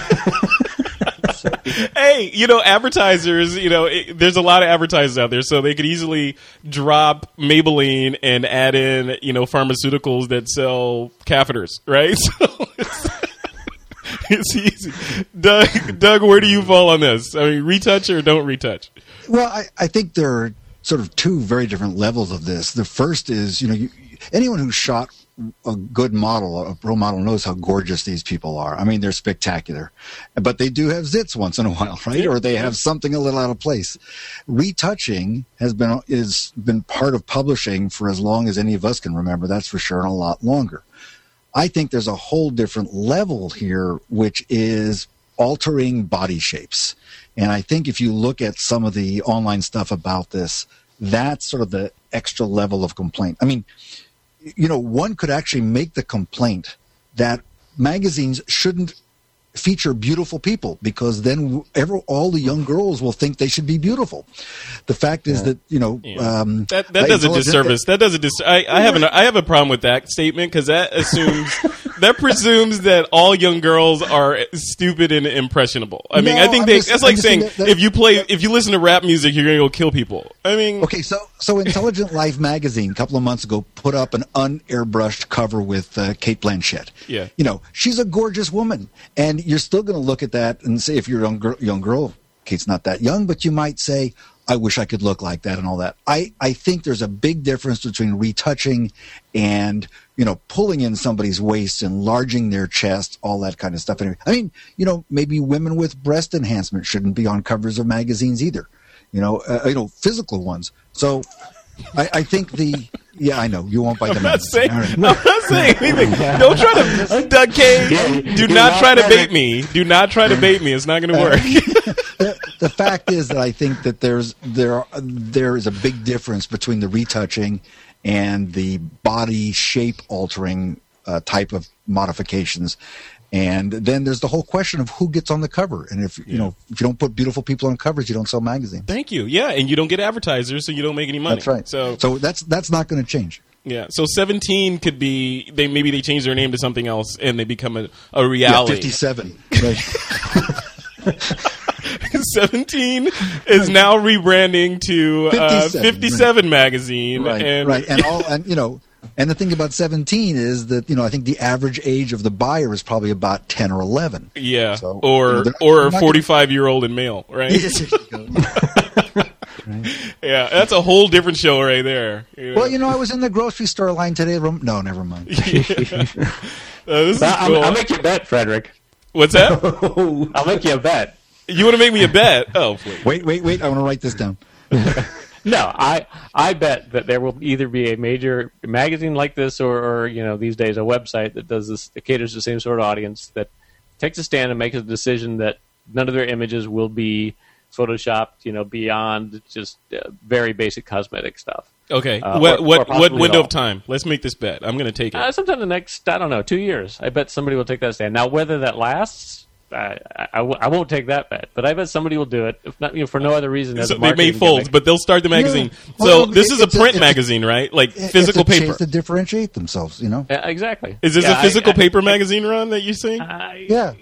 [laughs] hey, you know, advertisers, you know, it, there's a lot of advertisers out there, so they could easily drop Maybelline and add in, you know, pharmaceuticals that sell catheters, right? [laughs] So it's, [laughs] it's easy. Doug, Doug, where do you fall on this? I mean, retouch or don't retouch? Well, I, I think there are sort of two very different levels of this. The first is, you know, you, anyone who shot a good model, a role model, knows how gorgeous these people are. I mean, they're spectacular, but they do have zits once in a while, [laughs] right? Or they have something a little out of place. Retouching has been is been part of publishing for as long as any of us can remember. That's for sure, and a lot longer. I think there's a whole different level here, which is altering body shapes. And I think if you look at some of the online stuff about this, that's sort of the extra level of complaint. I mean, you know, one could actually make the complaint that magazines shouldn't feature beautiful people because then ever all the young girls will think they should be beautiful. The fact is that you know um, That that does a intelligent- disservice. That doesn't. dis- I, I have an I have a problem with that statement because that assumes [laughs] that presumes that all young girls are stupid and impressionable. I mean, No, I think they, just- that's like saying saying that- if you play if you listen to rap music, you're gonna go kill people. I mean, Okay, so so Intelligent Life magazine a couple of months ago put up an unairbrushed cover with uh, Cate Blanchett. Yeah. you know she's a gorgeous woman, and you're still going to look at that and say, if you're a young girl, young girl, Cate's not that young, but you might say, I wish I could look like that and all that. I I think there's a big difference between retouching and you know pulling in somebody's waist, enlarging their chest, all that kind of stuff. Anyway, I mean, you know, maybe women with breast enhancement shouldn't be on covers of magazines either you know, uh, you know, physical ones. So, I, I think the Yeah, I know you won't buy the I'm not saying, All right. I'm not saying anything. [laughs] Don't try to, Doug Kay. Do you're not not try to bait me. Do not try to bait me. It's not going to work. [laughs] the, the fact is that I think that there's there are, there is a big difference between the retouching and the body shape altering uh, type of modifications. And then there's the whole question of who gets on the cover. And if you know if you don't put beautiful people on covers, you don't sell magazines. Thank you. Yeah, and you don't get advertisers, so you don't make any money. That's right. So, so that's that's not going to change. yeah. So 17 could be they maybe they change their name to something else and they become a, a Yeah, reality. 57. Right. [laughs] 17 is now rebranding to uh, 57, 57 magazine right, and right, and all, and you know, and the thing about seventeen is that you know I think the average age of the buyer is probably about ten or eleven. yeah, So, or you know, they're- or they're a not 45 year old and male, [laughs] right? yeah, that's a whole different show right there. You know? well, you know, I was in the grocery store line today. Rom- No, never mind. [laughs] [laughs] Uh, this is I'll. I'll make you a bet, Frederick. What's that? I'll make you a bet. you want to make me a bet? Oh, please. Wait, wait, wait! I want to write this down. No, I I bet that there will either be a major magazine like this, or, or you know these days a website that does this that caters to the same sort of audience that takes a stand and makes a decision that none of their images will be photoshopped, you know, beyond just uh, very basic cosmetic stuff. Okay. Uh, what or- what or what window of time? Let's make this bet. I'm going to take it. Uh, sometime the next, I don't know, two years. I bet somebody will take that stand. Now, whether that lasts, I, I, I w- I won't take that bet. But I bet somebody will do it, if not, you know, for no other reason. so they may fold, gimmick. but they'll start the magazine. Yeah. So Well, this is a it's a- print a- magazine, right? Like It's physical a paper. to differentiate themselves. You know. Yeah, exactly. Is this Yeah, a physical I- I- paper magazine run that you're saying? I- Yeah.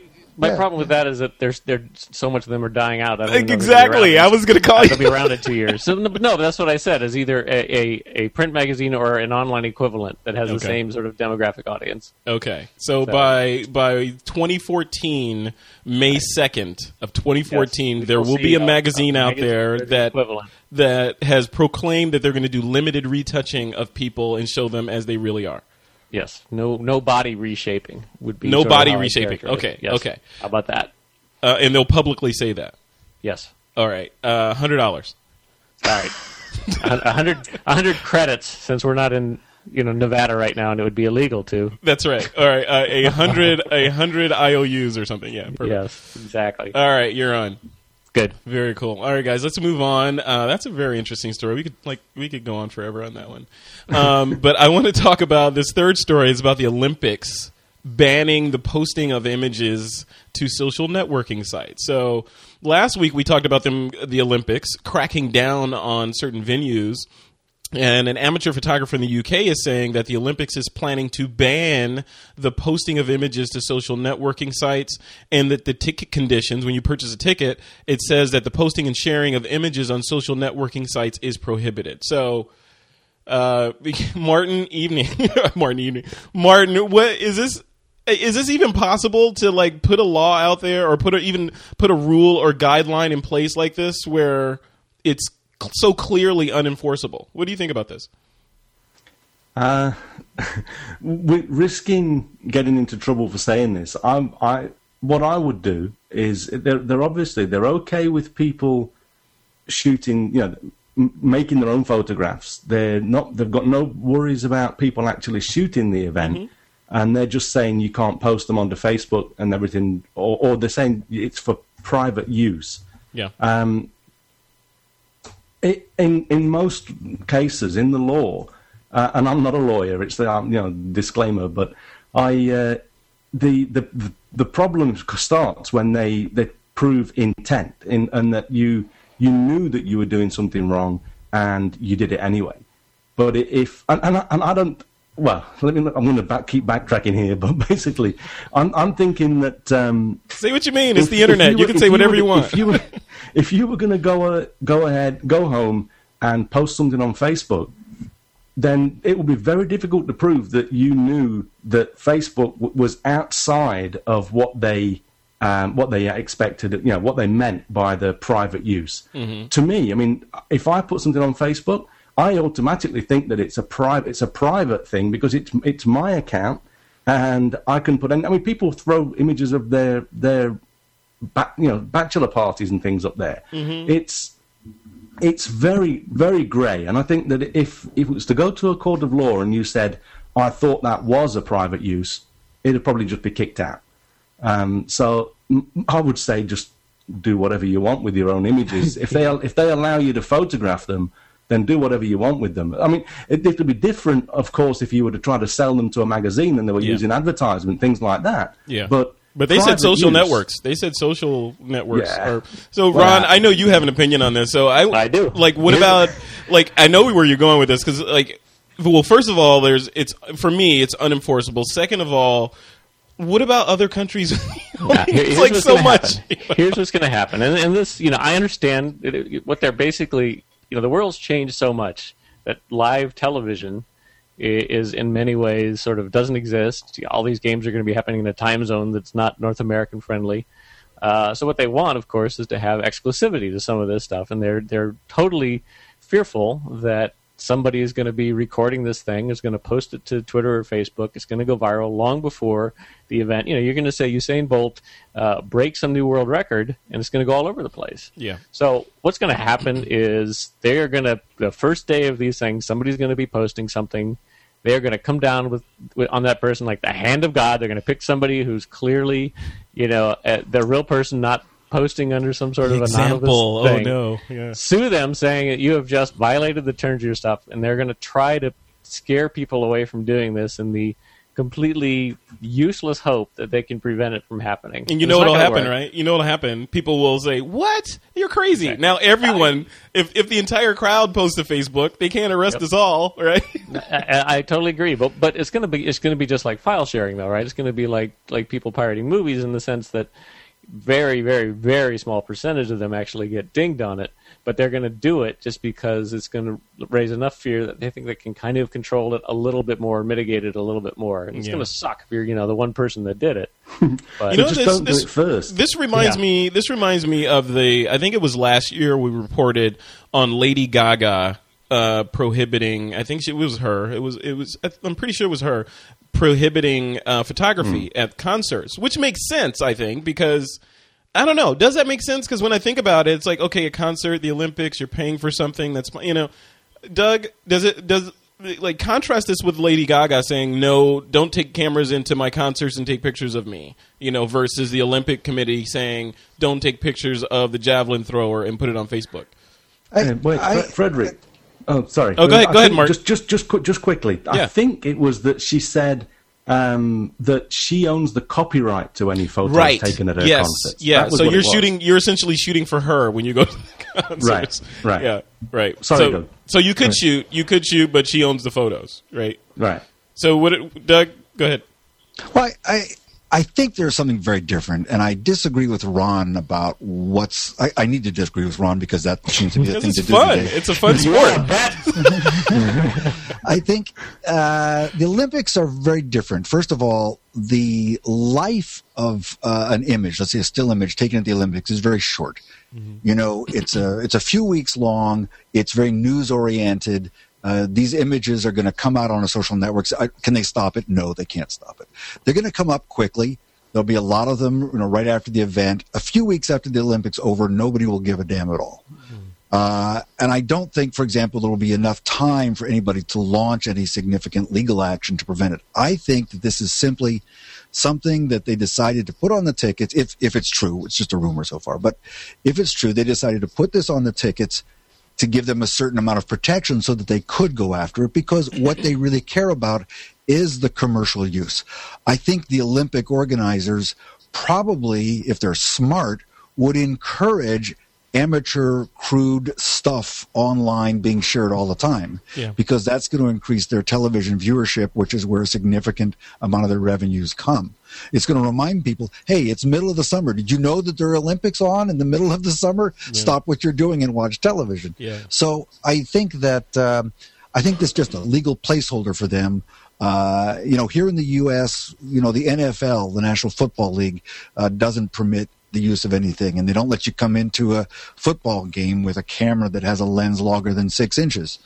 My Yeah. problem with that is that there's there so much of them are dying out. I don't even know if they'll be exactly. I was going to call They'll be around in two years. [laughs] So, no, but no, that's what I said. Is either a, a, a print magazine or an online equivalent that has the same sort of demographic audience. Okay. So, So- by by 2014, May 2nd of 2014, Yes, there we'll be a a- magazine a out magazine there that equivalent. that has proclaimed that they're going to do limited retouching of people and show them as they really are. Yes, no no body reshaping would be No body reshaping. Okay. Yes. okay. How about that? Uh, and they'll publicly say that. Yes. All right. Uh, $100. All right. a hundred a hundred credits since we're not in you know Nevada right now and it would be illegal to. That's right. All right. Uh, a hundred, a hundred IOUs or something. Yeah. Perfect. Yes, exactly. All right. You're on. Good. Very cool. All right, guys, let's move on. Uh, that's a very interesting story. We could like we could go on forever on that one. Um, [laughs] but I want to talk about this third story. It's about the Olympics banning the posting of images to social networking sites. So last week we talked about them, the Olympics cracking down on certain venues. And an amateur photographer in the UK is saying that the Olympics is planning to ban the posting of images to social networking sites and that the ticket conditions, when you purchase a ticket, it says that the posting and sharing of images on social networking sites is prohibited. So, uh, [laughs] Martin Evening, [laughs] Martin Evening, Martin, what is this? Is this even possible to like put a law out there or put a, even put a rule or guideline in place like this where it's so clearly unenforceable? What do you think about this? Uh, [laughs] with risking getting into trouble for saying this, I'm, I what I would do is they're, they're obviously they're okay with people shooting, you know, m- making their own photographs. They're not. They've got no worries about people actually shooting the event, and they're just saying you can't post them onto Facebook and everything, or, or they're saying it's for private use. Yeah. Um, it, in in most cases in the law, uh, and I'm not a lawyer. It's the um, you know disclaimer, but I uh, the, the the problem starts when they they prove intent in, and that you you knew that you were doing something wrong and you did it anyway. But if and and I, and I don't. Well, let me. I'm going to back, keep backtracking here, [laughs] but basically, I'm, I'm thinking that um, Say what you mean. It's if- the internet. You, were- can say whatever were- you want. If you were, if you were going to go uh, go ahead, go home and post something on Facebook, then it would be very difficult to prove that you knew that Facebook w- was outside of what they um, what they expected, you know, what they meant by the private use. To me, I mean, if I put something on Facebook, I automatically think that it's a private it's a private thing because it's it's my account and I can put. I mean, people throw images of their their ba- you know bachelor parties and things up there. It's it's very, very grey. And I think that if, if it was to go to a court of law and you said, I thought that was a private use, it'd probably just be kicked out. Um, so I would say just do whatever you want with your own images. [laughs] if they if they allow you to photograph them, then do whatever you want with them. I mean, it, it would be different, of course, if you were to try to sell them to a magazine and they were Yeah. using advertisement, things like that. Yeah. But But they said social use- networks. They said social networks. Yeah. Are, so, Ron, I- know you have an opinion on this. So I, I do. Like, what about like I know where you're going with this because like, well, first of all, there's it's for me it's unenforceable. Second of all, what about other countries? [laughs] Yeah, it's here's like so much. Here's what's going to happen, and, and this, you know, I understand what they're basically. You know, the world's changed so much that live television is, in many ways, sort of doesn't exist. All these games are going to be happening in a time zone that's not North American friendly. Uh, so what they want, of course, is to have exclusivity to some of this stuff, and they're they're totally fearful that somebody is going to be recording this thing, is going to post it to Twitter or Facebook. It's going to go viral long before the event. You know, you're going to say Usain Bolt uh, breaks some new world record, and it's going to go all over the place. Yeah. So what's going to happen is they're going to the first day of these things, somebody's going to be posting something. They're going to come down with, with on that person like the hand of God. They're going to pick somebody who's clearly, you know, uh, the real person, not posting under some sort of Example. anonymous Oh no. Yeah. sue them saying that you have just violated the terms of your stuff and they're going to try to scare people away from doing this And the completely useless hope that they can prevent it from happening. And you know what'll happen, work. right? You know what'll happen. People will say, "What? You're crazy." Now everyone, if if the entire crowd posts to Facebook, they can't arrest us all, right? [laughs] I, I totally agree, but but it's going to be it's going to be just like file sharing, though, right? It's going to be like like people pirating movies in the sense that very very very small percentage of them actually get dinged on it, but they're going to do it just because it's going to raise enough fear that they think they can kind of control it a little bit more, mitigate it a little bit more, and it's Yeah. going to suck if you're you know the one person that did it. [laughs] But You know, just this, don't do this, it first. This reminds Yeah. me. This reminds me of the. I think it was last year we reported on Lady Gaga uh, prohibiting. I think she, it was her. It was. It was. I'm pretty sure it was her prohibiting uh, photography at concerts, which makes sense. I think because. I don't know. Does that make sense? Because when I think about it, it's like okay, a concert, the Olympics, you're paying for something that's you know. Doug, does it does like contrast this with Lady Gaga saying no, don't take cameras into my concerts and take pictures of me, you know, versus the Olympic Committee saying don't take pictures of the javelin thrower and put it on Facebook. Uh, wait, I- Fre- Frederick. Oh, sorry. Oh, go ahead- go ahead, Mark. Just, just, just, just quickly. Yeah. I think it was that she said um, that she owns the copyright to any photos taken at her yes. concerts. Yeah. So you're shooting. You're essentially shooting for her when you go to the [laughs] concerts. right. Yeah. Right. Sorry, so, Doug. so you could Right. shoot. You could shoot, but she owns the photos. Right. Right. So what? It, Doug, go ahead. Well, I, I think there's something very different, and I disagree with Ron about what's. I, I need to disagree with Ron because that seems to be the thing to do fun. today. It's a fun sport. [laughs] I think uh, the Olympics are very different. First of all, the life of uh, an image, let's say a still image taken at the Olympics, is very short. You know, it's a it's a few weeks long. It's very news oriented. Uh, these images are going to come out on a social networks. Uh, can they stop it? No, they can't stop it. They're going to come up quickly. There'll be a lot of them, you know, right after the event. A few weeks after the Olympics over, nobody will give a damn at all. Uh, and I don't think, for example, there will be enough time for anybody to launch any significant legal action to prevent it. I think that this is simply something that they decided to put on the tickets. If if it's true, it's just a rumor so far. But if it's true, they decided to put this on the tickets to give them a certain amount of protection so that they could go after it because what they really care about is the commercial use. I think the Olympic organizers probably, if they're smart, would encourage amateur crude stuff online being shared all the time Yeah. because that's going to increase their television viewership which is where a significant amount of their revenues come it's going to remind people hey it's middle of the summer did you know that there are olympics on in the middle of the summer stop what you're doing and watch television Yeah. so i think that um, i think this is just a legal placeholder for them uh, you know, here in the U.S., you know, the NFL, the National Football League, uh, doesn't permit the use of anything, and they don't let you come into a football game with a camera that has a lens longer than six inches.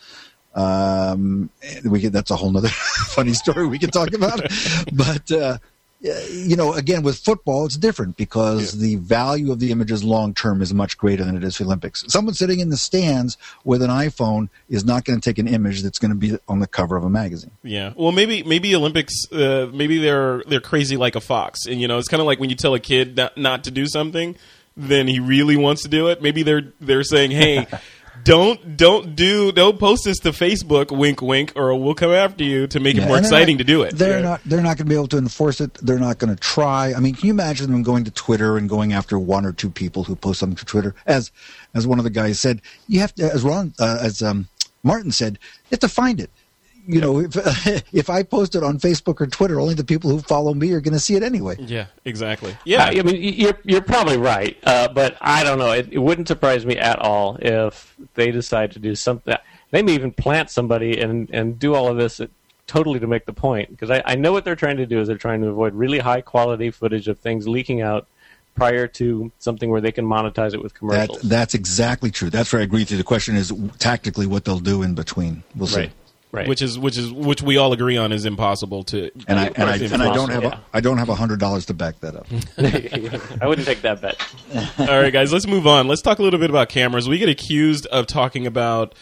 Um, we could, that's a whole nother [laughs] funny story we could talk about, [laughs] but uh, you know, again, with football, it's different because the value of the images long term is much greater than it is for Olympics. Someone sitting in the stands with an iPhone is not going to take an image that's going to be on the cover of a magazine. Yeah. Well, maybe maybe Olympics. Uh, maybe they're they're crazy like a fox, and you know, it's kind of like when you tell a kid not, not to do something, then he really wants to do it. Maybe they're they're saying, "Hey, [laughs] don't don't do don't post this to Facebook, wink wink, or we'll come after you to make it more exciting not- to do it." They're Yeah. not. They're not going to be able to enforce it. They're not going to try. I mean, can you imagine them going to Twitter and going after one or two people who post something to Twitter? As as one of the guys said, you have to. As Ron, uh, as um, Martin said, you have to find it. You know, if [laughs] if I post it on Facebook or Twitter, only the people who follow me are going to see it anyway. Yeah, exactly. Yeah, I, I mean, you're you're probably right, uh, but I don't know. It, it wouldn't surprise me at all if they decide to do something. They may even plant somebody and and do all of this totally to make the point. Because I, I know what they're trying to do is they're trying to avoid really high quality footage of things leaking out prior to something where they can monetize it with That commercials. that's exactly true. That's where I agree with you. The question is tactically what they'll do in between. We'll see. right. Right. Which is which is which we all agree on is impossible to. And I and I, and I don't have Yeah. a, I don't have a hundred dollars to back that up. [laughs] I wouldn't take that bet. [laughs] All right, guys, let's move on. Let's talk a little bit about cameras. We get accused of talking about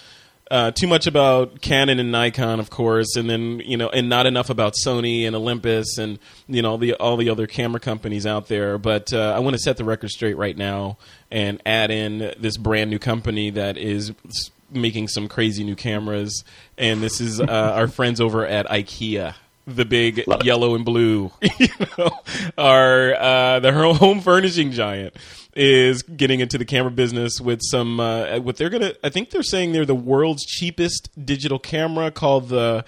uh, too much about Canon and Nikon, of course, and then you know, and not enough about Sony and Olympus and you know all the all the other camera companies out there. But uh, I want to set the record straight right now and add in this brand new company that is s- making some crazy new cameras, and this is uh, [laughs] our friends over at IKEA. The big Love it. yellow and blue, [laughs] you know, our uh, the [laughs] home furnishing giant is getting into the camera business with some uh, what they're gonna. I think they're saying they're the world's cheapest digital camera called the.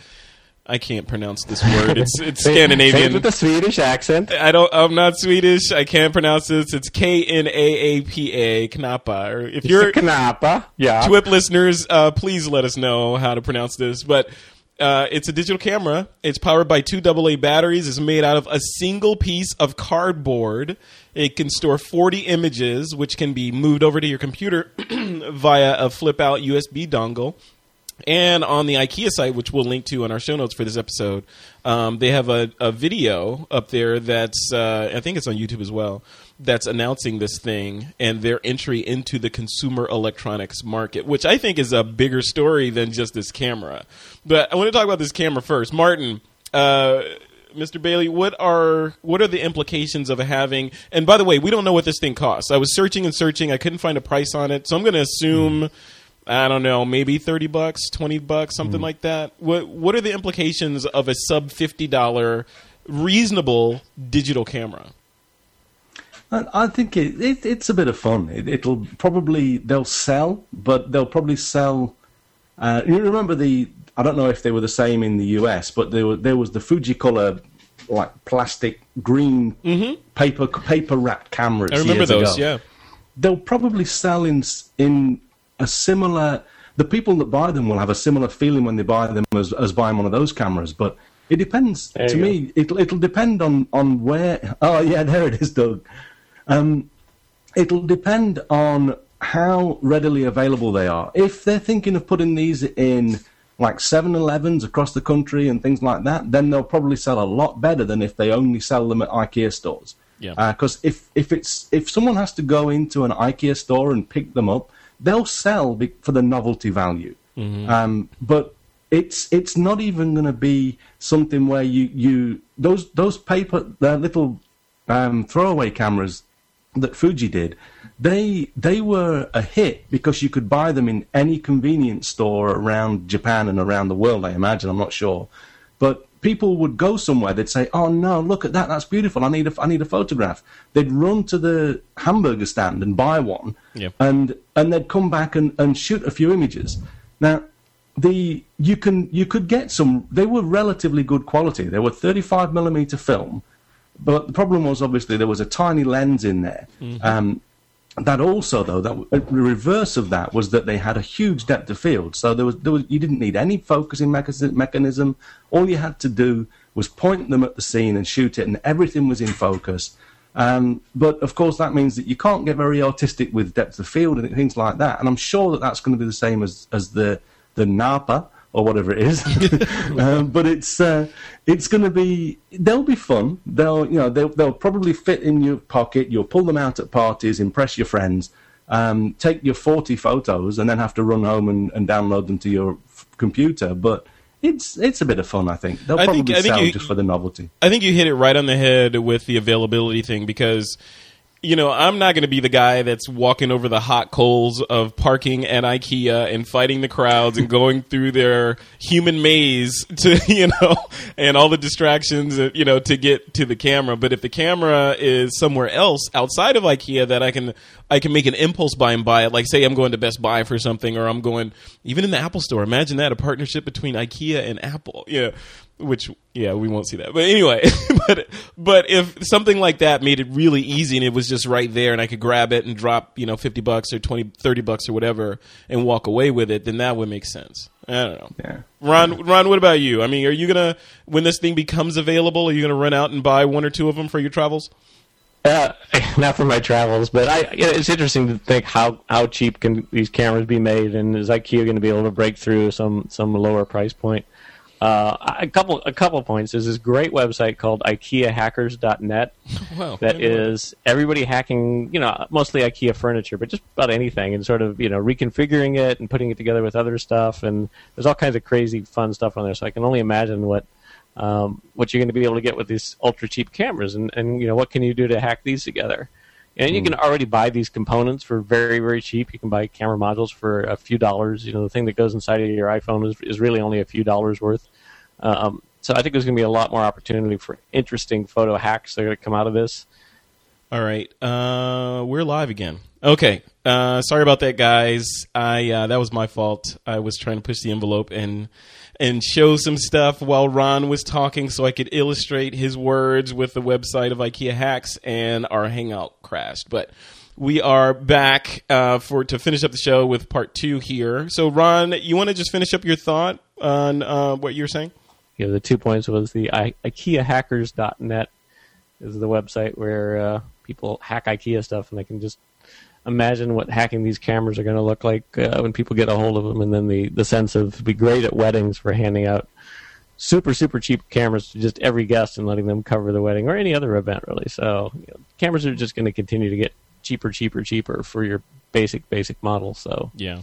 I can't pronounce this word. It's it's Scandinavian. with a Swedish accent. I don't. I'm not Swedish. I can't pronounce this. It's K N A A P A Knappa. Or if you're Knappa. Yeah. TWIP listeners, uh, please let us know how to pronounce this. But uh, it's a digital camera. It's powered by two AA batteries. It's made out of a single piece of cardboard. It can store 40 images, which can be moved over to your computer [clears throat] via a flip out USB dongle. And on the IKEA site, which we'll link to in our show notes for this episode, um, they have a, a video up there that's, uh, I think it's on YouTube as well, that's announcing this thing and their entry into the consumer electronics market, which I think is a bigger story than just this camera. But I want to talk about this camera first. Martin, uh, Mr. Bailey, what are what are the implications of having? And by the way, we don't know what this thing costs. I was searching and searching. I couldn't find a price on it, so I'm going to assume. I don't know, maybe thirty bucks, twenty bucks, something like that. What What are the implications of a sub fifty dollar reasonable digital camera? I, think it, it, it's a bit of fun. It, it'll probably they'll sell, but they'll probably sell. Uh, you remember the? I don't know if they were the same in the US, but there were, there was the Fujicolor like plastic green paper paper wrapped cameras. Mm-hmm. I remember those. ago. Yeah, they'll probably sell in in a similar. The people that buy them will have a similar feeling when they buy them as, as buying one of those cameras. But it depends. There to me, it'll it'll depend on on where. Oh yeah, [laughs] there it is, Doug. Um, it'll depend on how readily available they are. If they're thinking of putting these in like 7-Elevens across the country and things like that, then they'll probably sell a lot better than if they only sell them at IKEA stores. Yeah. Because if if it's if someone has to go into an IKEA store and pick them up, they'll sell for the novelty value. Um, but it's it's not even going to be something where you you those those paper the little um, throwaway cameras that Fuji did, they they were a hit because you could buy them in any convenience store around Japan and around the world. I imagine. I'm not sure, but people would go somewhere. They'd say, "Oh no, look at that! That's beautiful. I need a I need a photograph." They'd run to the hamburger stand and buy one, Yeah. and and they'd come back and, and shoot a few images. Now the you can you could get some. They were relatively good quality. They were 35 millimeter film, but the problem was obviously there was a tiny lens in there. Um, that also, though, that the reverse of that was that they had a huge depth of field. So there was, there was you didn't need any focusing mechanism. mechanism. All you had to do was point them at the scene and shoot it, and everything was in focus. Um, but of course, that means that you can't get very artistic with depth of field and things like that. And I'm sure that that's going to be the same as as the the Knappa or whatever it is. [laughs] [laughs] um, but it's uh, it's going to be they'll be fun. They'll you know they'll they'll probably fit in your pocket. You'll pull them out at parties, impress your friends. Um, take your 40 photos and then have to run home and, and download them to your f- computer. But it's it's a bit of fun, I think. They'll I probably think- I think sell you- just for the novelty. I think you hit it right on the head with the availability thing because you know, I'm not going to be the guy that's walking over the hot coals of parking at IKEA and fighting the crowds and going [laughs] through their human maze to, [laughs] you know, and all the distractions, uh, you know, to get to the camera. But if the camera is somewhere else outside of IKEA that I can, I can make an impulse buy and buy it. Like say I'm going to Best Buy for something or I'm going even in the Apple store. Imagine that a partnership between IKEA and Apple. Yeah. Which yeah, we won't see that. But anyway, [laughs] but but if something like that made it really easy and it was just right there and I could grab it and drop, you know, 50 bucks or 20 30 bucks or whatever and walk away with it, then that would make sense. I don't know. Yeah. Ron, Ron, what about you? I mean, are you gonna when this thing becomes available? Are you gonna run out and buy one or two of them for your travels? Uh, [laughs] not for my travels, but I. You know, it's interesting to think how, how cheap can these cameras be made, and is IKEA going to be able to break through some some lower price point? Uh, a couple a couple points. There's this great website called IKEAHackers.net [laughs] Wow, that is everybody hacking, you know, mostly IKEA furniture, but just about anything, and sort of you know reconfiguring it and putting it together with other stuff, and there's all kinds of crazy fun stuff on there. So I can only imagine what um, what you're going to be able to get with these ultra cheap cameras, and, and you know what can you do to hack these together. And you can already buy these components for very very cheap. You can buy camera modules for a few dollars. You know the thing that goes inside of your iPhone is is really only a few dollars worth. Um, so I think there's going to be a lot more opportunity for interesting photo hacks that are going to come out of this. All right, uh, we're live again. Okay, uh, sorry about that, guys. I uh, that was my fault. I was trying to push the envelope and and show some stuff while Ron was talking, so I could illustrate his words with the website of IKEA hacks, and our Hangout crashed. But we are back uh, for to finish up the show with part two here. So, Ron, you want to just finish up your thought on uh, what you're saying? You know, the two points was the I- IKEAHackers.net is the website where uh, people hack IKEA stuff, and they can just imagine what hacking these cameras are going to look like uh, when people get a hold of them, and then the, the sense of be great at weddings for handing out super super cheap cameras to just every guest and letting them cover the wedding or any other event really. So you know, cameras are just going to continue to get cheaper, cheaper, cheaper for your basic basic model. So Yeah.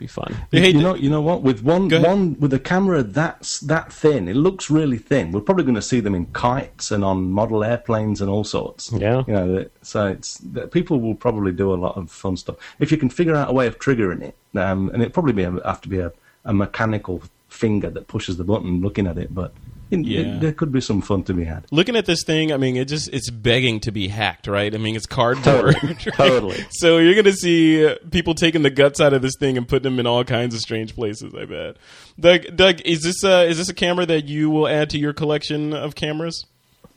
Be fun. Hey, you know, you know what? With one, one with a camera that's that thin, it looks really thin. We're probably going to see them in kites and on model airplanes and all sorts. Yeah. you know, so it's people will probably do a lot of fun stuff if you can figure out a way of triggering it. Um, and it probably be a, have to be a, a mechanical finger that pushes the button, looking at it. But it, Yeah. it, there could be some fun to be had. looking at this thing, I mean, it just it's begging to be hacked, right? I mean, it's cardboard. Totally. [laughs] right? Totally. So you're gonna see uh, people taking the guts out of this thing and putting them in all kinds of strange places. I bet. Doug, Doug, is this uh, is this a camera that you will add to your collection of cameras?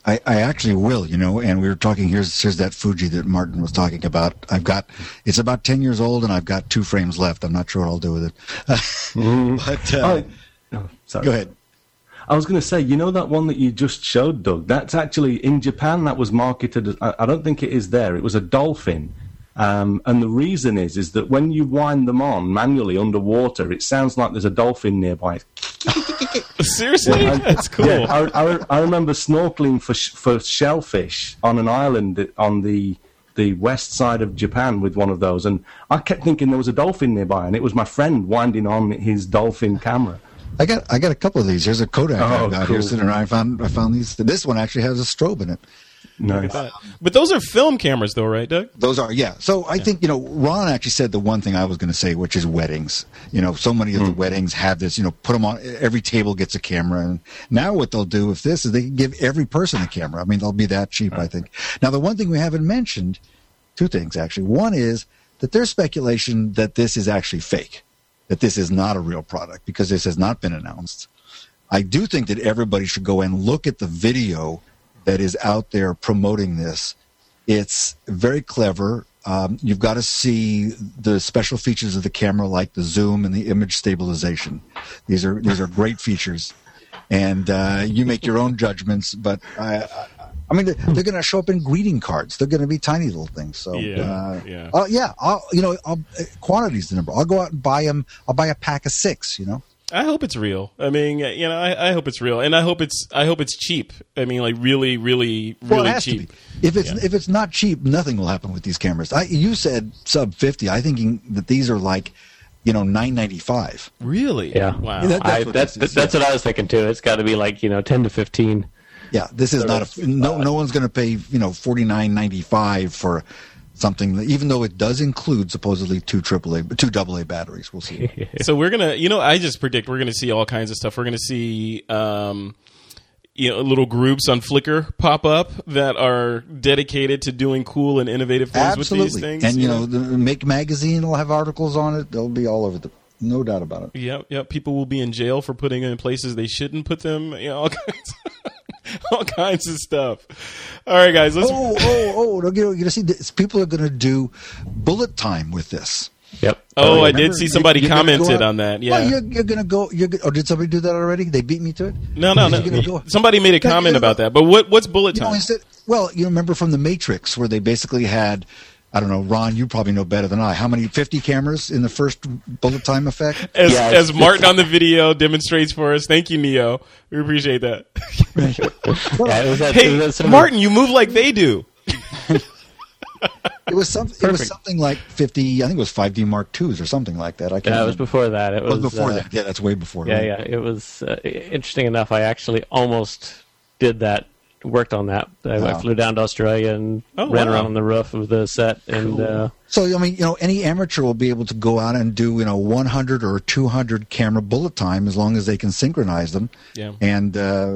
I, I actually will, you know, and we were talking, here's, here's that Fuji that Martin was talking about. I've got, it's about 10 years old and I've got two frames left. I'm not sure what I'll do with it. [laughs] but, uh, Oh, oh, sorry. go ahead. I was going to say, you know that one that you just showed, Doug? That's actually in Japan. That was marketed. As, I, I don't think it is there. It was a dolphin, um, and the reason is is that when you wind them on manually underwater, it sounds like there's a dolphin nearby. [laughs] Seriously, I- that's cool. Yeah, I, I, I remember snorkeling for sh- for shellfish on an island on the the west side of Japan with one of those, and I kept thinking there was a dolphin nearby, and it was my friend winding on his dolphin camera. I got, I got a couple of these. Here's a Kodak Oh, I've got cool. here sitting around. I found, I found these. This one actually has a strobe in it. Nice. But those are film cameras, though, right, Doug? Those are, yeah. So I think, you know, Ron actually said the one thing I was going to say, which is weddings. You know, so many of the hmm. weddings have this, you know, put them on, every table gets a camera. And now what they'll do with this is they can give every person a camera. I mean, they'll be that cheap, I think. Now, the one thing we haven't mentioned, two things actually. One is that there's speculation that this is actually fake, that this is not a real product because this has not been announced. I do think that everybody should go and look at the video that is out there promoting this. It's very clever. Um, you've got to see the special features of the camera, like the zoom and the image stabilization. These are these are great features, and uh, you make your own judgments. But I, I, I mean, they're, they're going to show up in greeting cards. They're going to be tiny little things. So Yeah, uh, yeah. uh, yeah. I'll, you know, I'll, uh, quantity's the number. I'll go out and buy them. I'll buy a pack of six. You know. I hope it's real. I mean, you know, I, I hope it's real, and I hope it's I hope it's cheap. I mean, like really, really, Well, really it has cheap. to be. If it's if it's not cheap, nothing will happen with these cameras. I, you said sub fifty. I thinking that these are like, you know, nine ninety five. Really? Yeah. Wow. Yeah, that- I, what that's that's yeah. what I was thinking too. It's got to be like you know ten to fifteen. Yeah, this is not a no. No one's going to pay you know forty nine ninety five for something. That, even though it does include supposedly two AAA, two AA batteries. We'll see. [laughs] so we're gonna, you know, I just predict we're gonna see all kinds of stuff. We're gonna see, um, you know, little groups on Flickr pop up that are dedicated to doing cool and innovative things with these Absolutely, things. and you know, the Make magazine will have articles on it. They'll be all over the. No doubt about it. Yep, yep. People will be in jail for putting them in places they shouldn't put them. You know, all kinds, [laughs] all kinds of stuff. All right, guys. Let's. Oh, oh, oh! You're going to see this. people are going to do bullet time with this. Yep. Oh, oh I did see somebody You're gonna go commented out- on that. Yeah. Well, you're, you're going to go. You're, go- oh, did somebody do that already? They beat me to it. no, no, no. Go- Somebody made a comment about that. But what? What's bullet You know, time? instead, well, you remember from the Matrix where they basically had, I don't know, Ron, you probably know better than I. How many? Fifty cameras in the first bullet time effect. As, Yeah, as Martin on the video demonstrates for us. Thank you, Neo. We appreciate that. [laughs] Yeah, it was that, it hey, was that sort of- Martin, you move like they do. It was some. It was something like fifty. I think it was five D Mark twos or something like that. I can't. Yeah, it was remember. before that. It It was was before uh, that. Yeah, that's way before. Yeah, right? yeah. It was uh, interesting enough. I actually almost did that. Worked on that. I, I flew down to Australia and Oh, ran wow. around on the roof of the set. And uh, So I mean, you know, any amateur will be able to go out and do you know 100 or 200 camera bullet time as long as they can synchronize them. Yeah. And uh,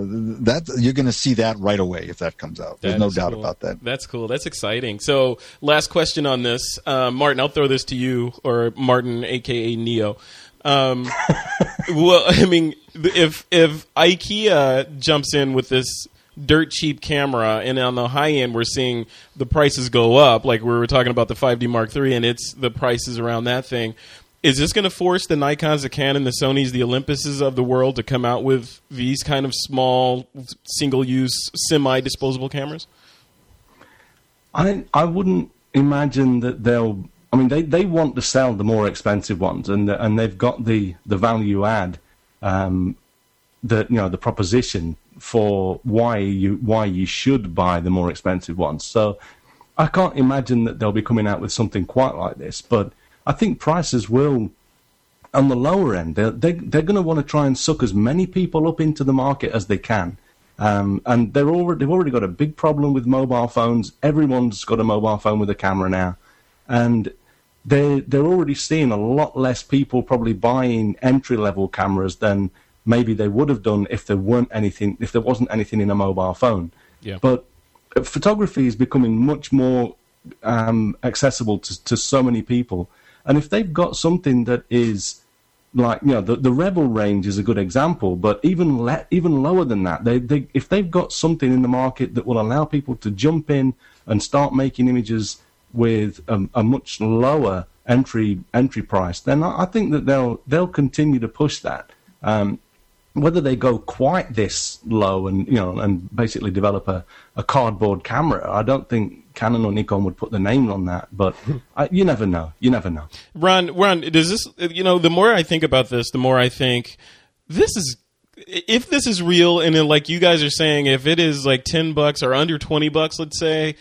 that you're going to see that right away if that comes out. There's no doubt cool. about that. That's cool. That's exciting. So, last question on this, uh, Martin. I'll throw this to you, or Martin, aka Neo. Um, [laughs] well, [laughs] I mean, if if IKEA jumps in with this dirt cheap camera, and on the high end we're seeing the prices go up, like we were talking about the 5D Mark III, and it's the prices around that thing. Is this going to force the Nikons, the Canon, the Sonys, the Olympuses of the world to come out with these kind of small, single-use, semi-disposable cameras? I I wouldn't imagine that they'll. I mean, they, they want to sell the more expensive ones, and and they've got the, the value add, um, the you know the proposition for why you why you should buy the more expensive ones. So I can't imagine that they'll be coming out with something quite like this. But I think prices will on the lower end, they're, they, they're going to want to try and suck as many people up into the market as they can. Um, and they're already, they've already got a big problem with mobile phones. Everyone's got a mobile phone with a camera now. And they, they're already seeing a lot less people probably buying entry level cameras than maybe they would have done if there weren't anything, if there wasn't anything in a mobile phone. Yeah. But uh, photography is becoming much more um, accessible to, to so many people. And if they've got something that is like you know the, the rebel range is a good example, but even le- even lower than that, they, they if they've got something in the market that will allow people to jump in and start making images with a, a much lower entry entry price, then I, I think that they'll they'll continue to push that. Um, whether they go quite this low and you know and basically develop a, a cardboard camera, I don't think Canon or Nikon would put the name on that. But I, you never know. You never know. Ron, Ron, does this? You know, the more I think about this, the more I think this is. If this is real, and like you guys are saying, if it is like ten bucks or under twenty bucks, let's say,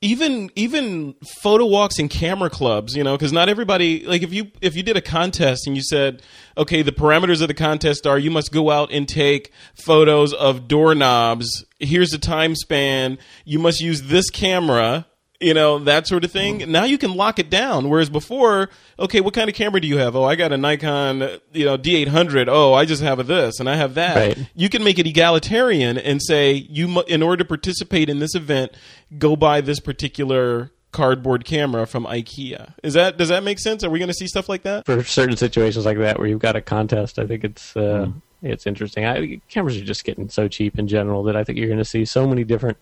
even even photo walks and camera clubs, you know, because not everybody like if you if you did a contest and you said, okay, the parameters of the contest are you must go out and take photos of doorknobs. Here's the time span. You must use this camera you know that sort of thing. Now you can lock it down. Whereas before okay what kind of camera do you have? Oh i got a nikon you know d800 oh i just have a this and i have that. Right. you can make it egalitarian and say you mu- in order to participate in this event go buy this particular cardboard camera from ikea. Is that does that make sense? Are we going to see stuff like that? For certain situations like that where you've got a contest, I think it's uh, Hmm. It's interesting. I, cameras are just getting so cheap in general that I think you're going to see so many different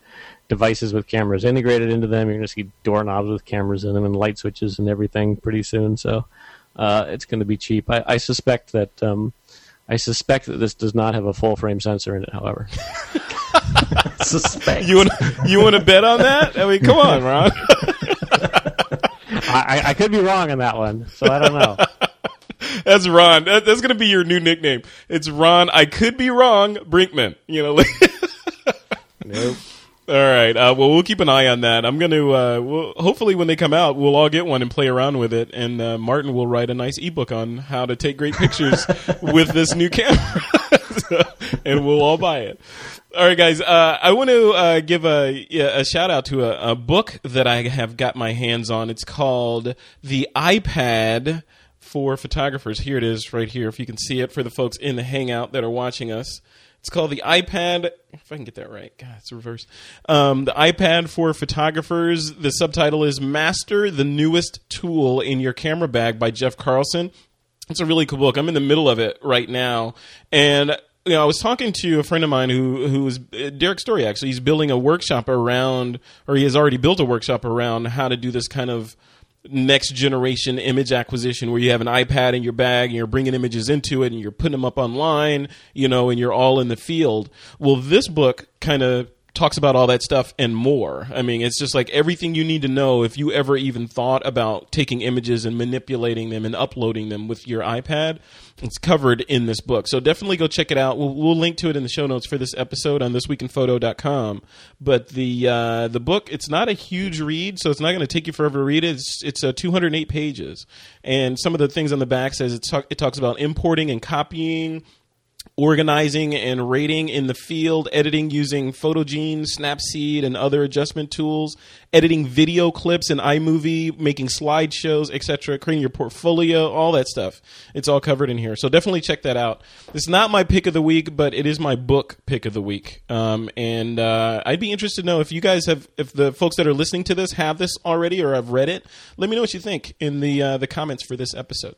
devices with cameras integrated into them. You're going to see doorknobs with cameras in them and light switches and everything pretty soon. So uh, it's going to be cheap. I, I suspect that. Um, I suspect that this does not have a full frame sensor in it. However, [laughs] Suspect. you want you want to bet on that i mean come on ron [laughs] I, I, I could be wrong on that one, so I don't know. That's Ron. That, that's going to be your new nickname. It's Ron. I could be wrong. Brinkmann. You know. Like, [laughs] Nope. all right. Uh, well, we'll keep an eye on that. I'm going to. Uh, we'll, hopefully, when they come out, we'll all get one and play around with it. And uh, Martin will write a nice ebook on how to take great pictures [laughs] with this new camera, [laughs] and we'll all buy it. All right, guys. Uh, I want to uh, give a, a shout out to a, a book that I have got my hands on. It's called The iPad for Photographers. Here it is, right here. If you can see it for the folks in the Hangout that are watching us. It's called the iPad. If I can get that right, God, it's reverse. Um, the iPad for photographers. The subtitle is "Master the Newest Tool in Your Camera Bag" by Jeff Carlson. It's a really cool book. I'm in the middle of it right now, and you know, I was talking to a friend of mine who who is uh, Derrick Story. Actually, he's building a workshop around, or he has already built a workshop around how to do this kind of next generation image acquisition where you have an iPad in your bag and you're bringing images into it and you're putting them up online, you know, and you're all in the field. Well, this book kind of talks about all that stuff and more. I mean, it's just like everything you need to know if you ever even thought about taking images and manipulating them and uploading them with your iPad. It's covered in this book. So definitely go check it out. We'll, we'll link to it in the show notes for this episode on thisweekinphoto.com. But the uh, the book, it's not a huge read, so it's not going to take you forever to read it. It's, it's uh, 208 pages. And some of the things on the back says it, talk, it talks about importing and copying organizing and rating in the field, editing using Photogene, Snapseed, and other adjustment tools, editing video clips in iMovie, making slideshows, etc., creating your portfolio, all that stuff. It's all covered in here. So definitely check that out. It's not my pick of the week, but it is my book pick of the week. Um, and uh, I'd be interested to know if you guys have, if the folks that are listening to this have this already or have read it. Let me know what you think in the uh, the comments for this episode.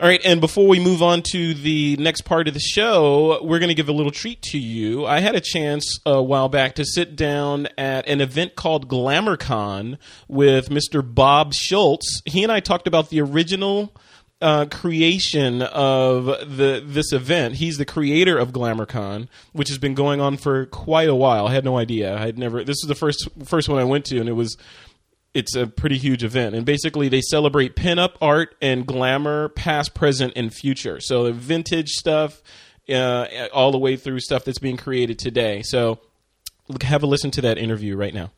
All right, and before we move on to the next part of the show, we're going to give a little treat to you. I had a chance a while back to sit down at an event called GlamourCon with Mr. Bob Schultz. He and I talked about the original uh, creation of the this event. He's the creator of GlamourCon, which has been going on for quite a while. I had no idea. I had never. This is the first first one I went to, and it was it's a pretty huge event and basically they celebrate pinup art and glamour past present and future so the vintage stuff uh, all the way through stuff that's being created today so have a listen to that interview right now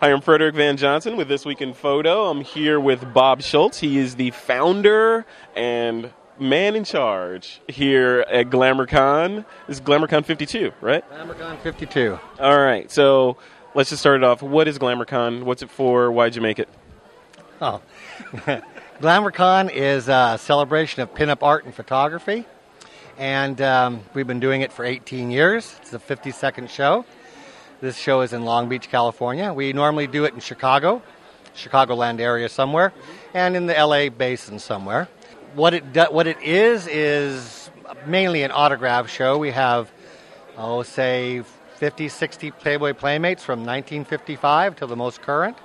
Hi, I'm Frederick Van Johnson with This Week in Photo. I'm here with Bob Schultz. He is the founder and man in charge here at GlamourCon. This is GlamourCon 52, right? GlamourCon 52. All right. So let's just start it off. What is GlamourCon? What's it for? Why'd you make it? Oh, [laughs] GlamourCon is a celebration of pinup art and photography, and um, we've been doing it for 18 years. It's the 52nd show. This show is in Long Beach, California. We normally do it in Chicago, Chicagoland area somewhere, and in the LA basin somewhere. What it do, what it is is mainly an autograph show. We have, oh, say 50, 60 Playboy Playmates from 1955 to the most current.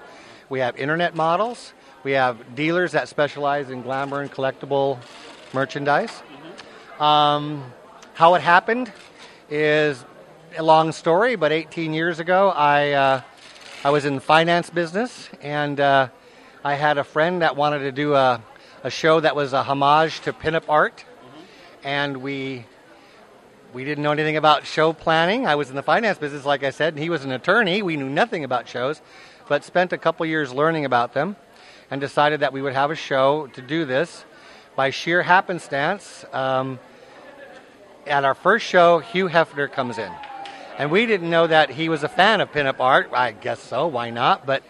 We have internet models. We have dealers that specialize in glamour and collectible merchandise. Um, how it happened is a long story, but 18 years ago, I uh, I was in the finance business, and uh, I had a friend that wanted to do a, a show that was a homage to pinup art, and we we didn't know anything about show planning. I was in the finance business, like I said, and he was an attorney. We knew nothing about shows, but spent a couple years learning about them and decided that we would have a show to do this. By sheer happenstance, um, at our first show, Hugh Hefner comes in. And we didn't know that he was a fan of pinup art. I guess so, why not? But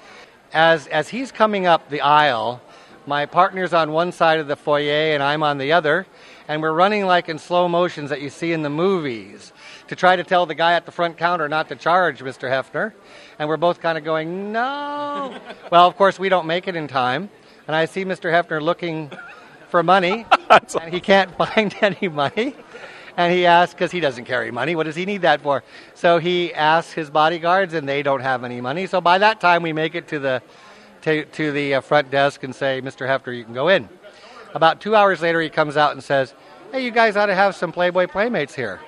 as, as he's coming up the aisle, my partner's on one side of the foyer and I'm on the other and we're running like in slow motions that you see in the movies to try to tell the guy at the front counter not to charge Mr. Hefner. And we're both kind of going, no. [laughs] well, of course, we don't make it in time. And I see Mr. Hefner looking for money, [laughs] and he can't [laughs] find any money. And he asks, because he doesn't carry money, what does he need that for? So he asks his bodyguards, and they don't have any money. So by that time, we make it to the to, to the uh, front desk and say, Mr. Hefner, you can go in. About two hours later, he comes out and says, Hey, you guys ought to have some Playboy Playmates here.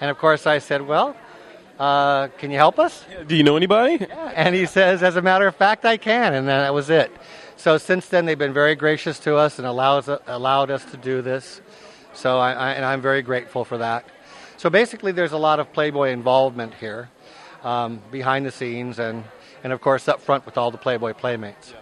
And of course, I said, Well, uh, can you help us? Do you know anybody? And he says, As a matter of fact, I can. And that was it. So since then, they've been very gracious to us and allows, allowed us to do this. So I, I, and I'm very grateful for that. So basically, there's a lot of Playboy involvement here, um, behind the scenes, and and of course up front with all the Playboy playmates.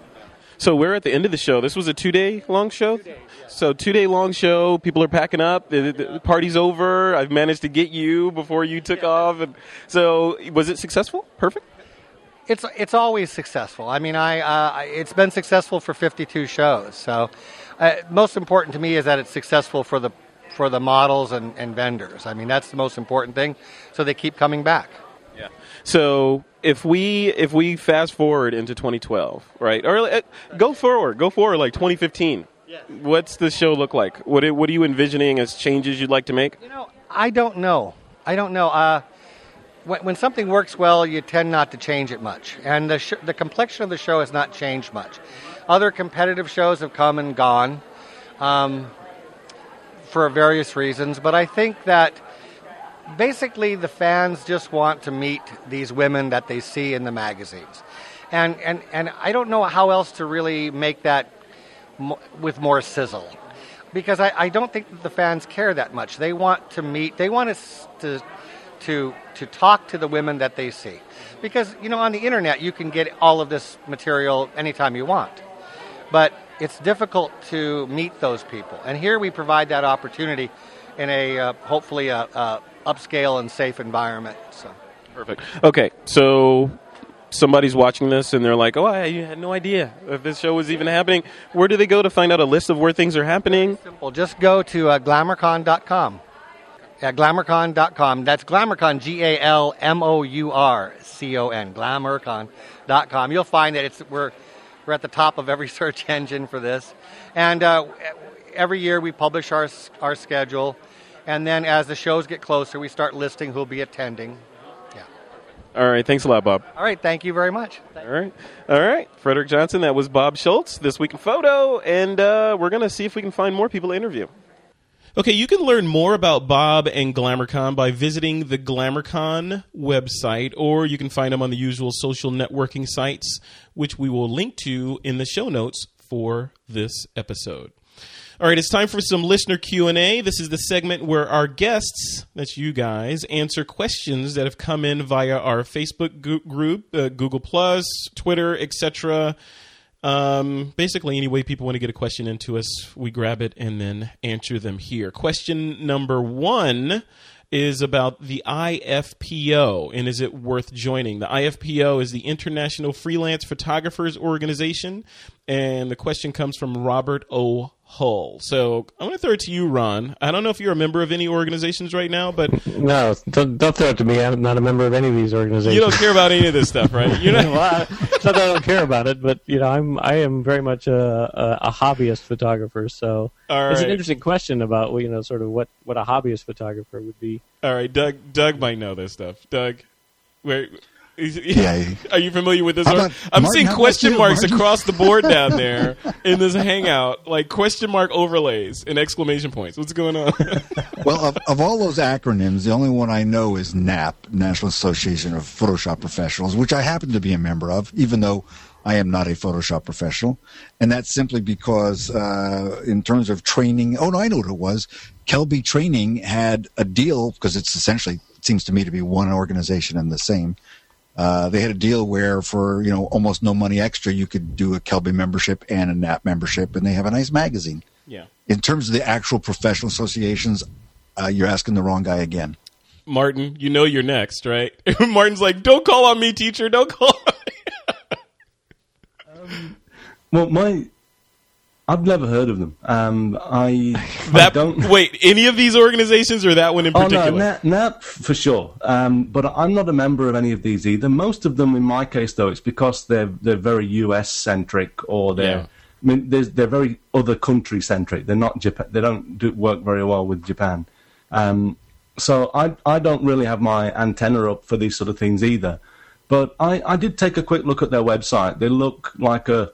So we're at the end of the show. This was a two day long show. So two day long show. People are packing up. The, the party's over. I've managed to get you before you took off. And so was it successful? Perfect. It's it's always successful. I mean, I uh, it's been successful for 52 shows. So uh, most important to me is that it's successful for the for the models and, and vendors. I mean, that's the most important thing. So they keep coming back. Yeah. So if we if we fast forward into 2012, right? Or uh, go forward, go forward like 2015. Yes. What's the show look like? What are, what are you envisioning as changes you'd like to make? You know, I don't know. I don't know. Uh, when, when something works well, you tend not to change it much, and the sh- the complexion of the show has not changed much. Other competitive shows have come and gone um, for various reasons, but I think that basically the fans just want to meet these women that they see in the magazines. And, and, and I don't know how else to really make that with more sizzle. Because I, I don't think that the fans care that much. They want to meet, they want us to, to, to talk to the women that they see. Because, you know, on the internet, you can get all of this material anytime you want. But it's difficult to meet those people. And here we provide that opportunity in a uh, hopefully a, a upscale and safe environment. So perfect. Okay, so somebody's watching this and they're like, "Oh, I had no idea if this show was even happening." Where do they go to find out a list of where things are happening? Simple. Just go to uh, glamourcon.com. Yeah, glamourcon.com. That's glamourcon, G A L M O U R C O N, glamourcon.com. You'll find that it's we're we're at the top of every [laughs] search engine for this, and uh, every year we publish our our schedule. And then as the shows get closer, we start listing who'll be attending. Yeah. All right. Thanks a lot, Bob. All right. Thank you very much. All right. All right. Frederick Johnson, that was Bob Schultz, This Week in Photo. And uh, we're going to see if we can find more people to interview. Okay, you can learn more about Bob and GlamourCon by visiting the GlamourCon website, or you can find them on the usual social networking sites, which we will link to in the show notes for this episode. All right, it's time for some listener Q&A. This is the segment where our guests, that's you guys, answer questions that have come in via our Facebook group, uh, Google Plus, Twitter, etc. Um, basically, any way people want to get a question into us, we grab it and then answer them here. Question number one is about the IFPO and is it worth joining? The IFPO is the International Freelance Photographers Organization, and the question comes from Robert O. Hull. So I'm going to throw it to you, Ron. I don't know if you're a member of any organizations right now, but no, don't, don't throw it to me. I'm not a member of any of these organizations. You don't care about any of this stuff, right? [laughs] You know, well, it's not that I don't care about it, but you know, I'm I am very much a, a, a hobbyist photographer. So right. it's an interesting question about you know sort of what what a hobbyist photographer would be. All right, Doug. Doug might know this stuff. Doug, where yeah. [laughs] Are you familiar with this? I'm Martin, seeing question you, marks Martin? across the board down there [laughs] in this hangout, like question mark overlays and exclamation points. What's going on? [laughs] well, of, of all those acronyms, the only one I know is NAP, National Association of Photoshop Professionals, which I happen to be a member of, even though I am not a Photoshop professional. And that's simply because, uh, in terms of training, oh no, I know what it was. Kelby Training had a deal because it's essentially, it seems to me to be one organization and the same uh, they had a deal where for you know almost no money extra you could do a Kelby membership and a NAP membership, and they have a nice magazine. Yeah. In terms of the actual professional associations, uh, you're asking the wrong guy again. Martin, you know you're next, right? [laughs] Martin's like, "Don't call on me, teacher. Don't call." [laughs] um, well, my I've never heard of them. Um, I, that, I don't wait. Any of these organizations or that one in particular? Oh no, NAP, NAP for sure. Um, but I'm not a member of any of these either. Most of them, in my case, though, it's because they're they're very US centric or they're. Yeah. I mean, they're very other country centric. They're not Japan. They don't do work very well with Japan. Um, so I I don't really have my antenna up for these sort of things either. But I, I did take a quick look at their website. They look like a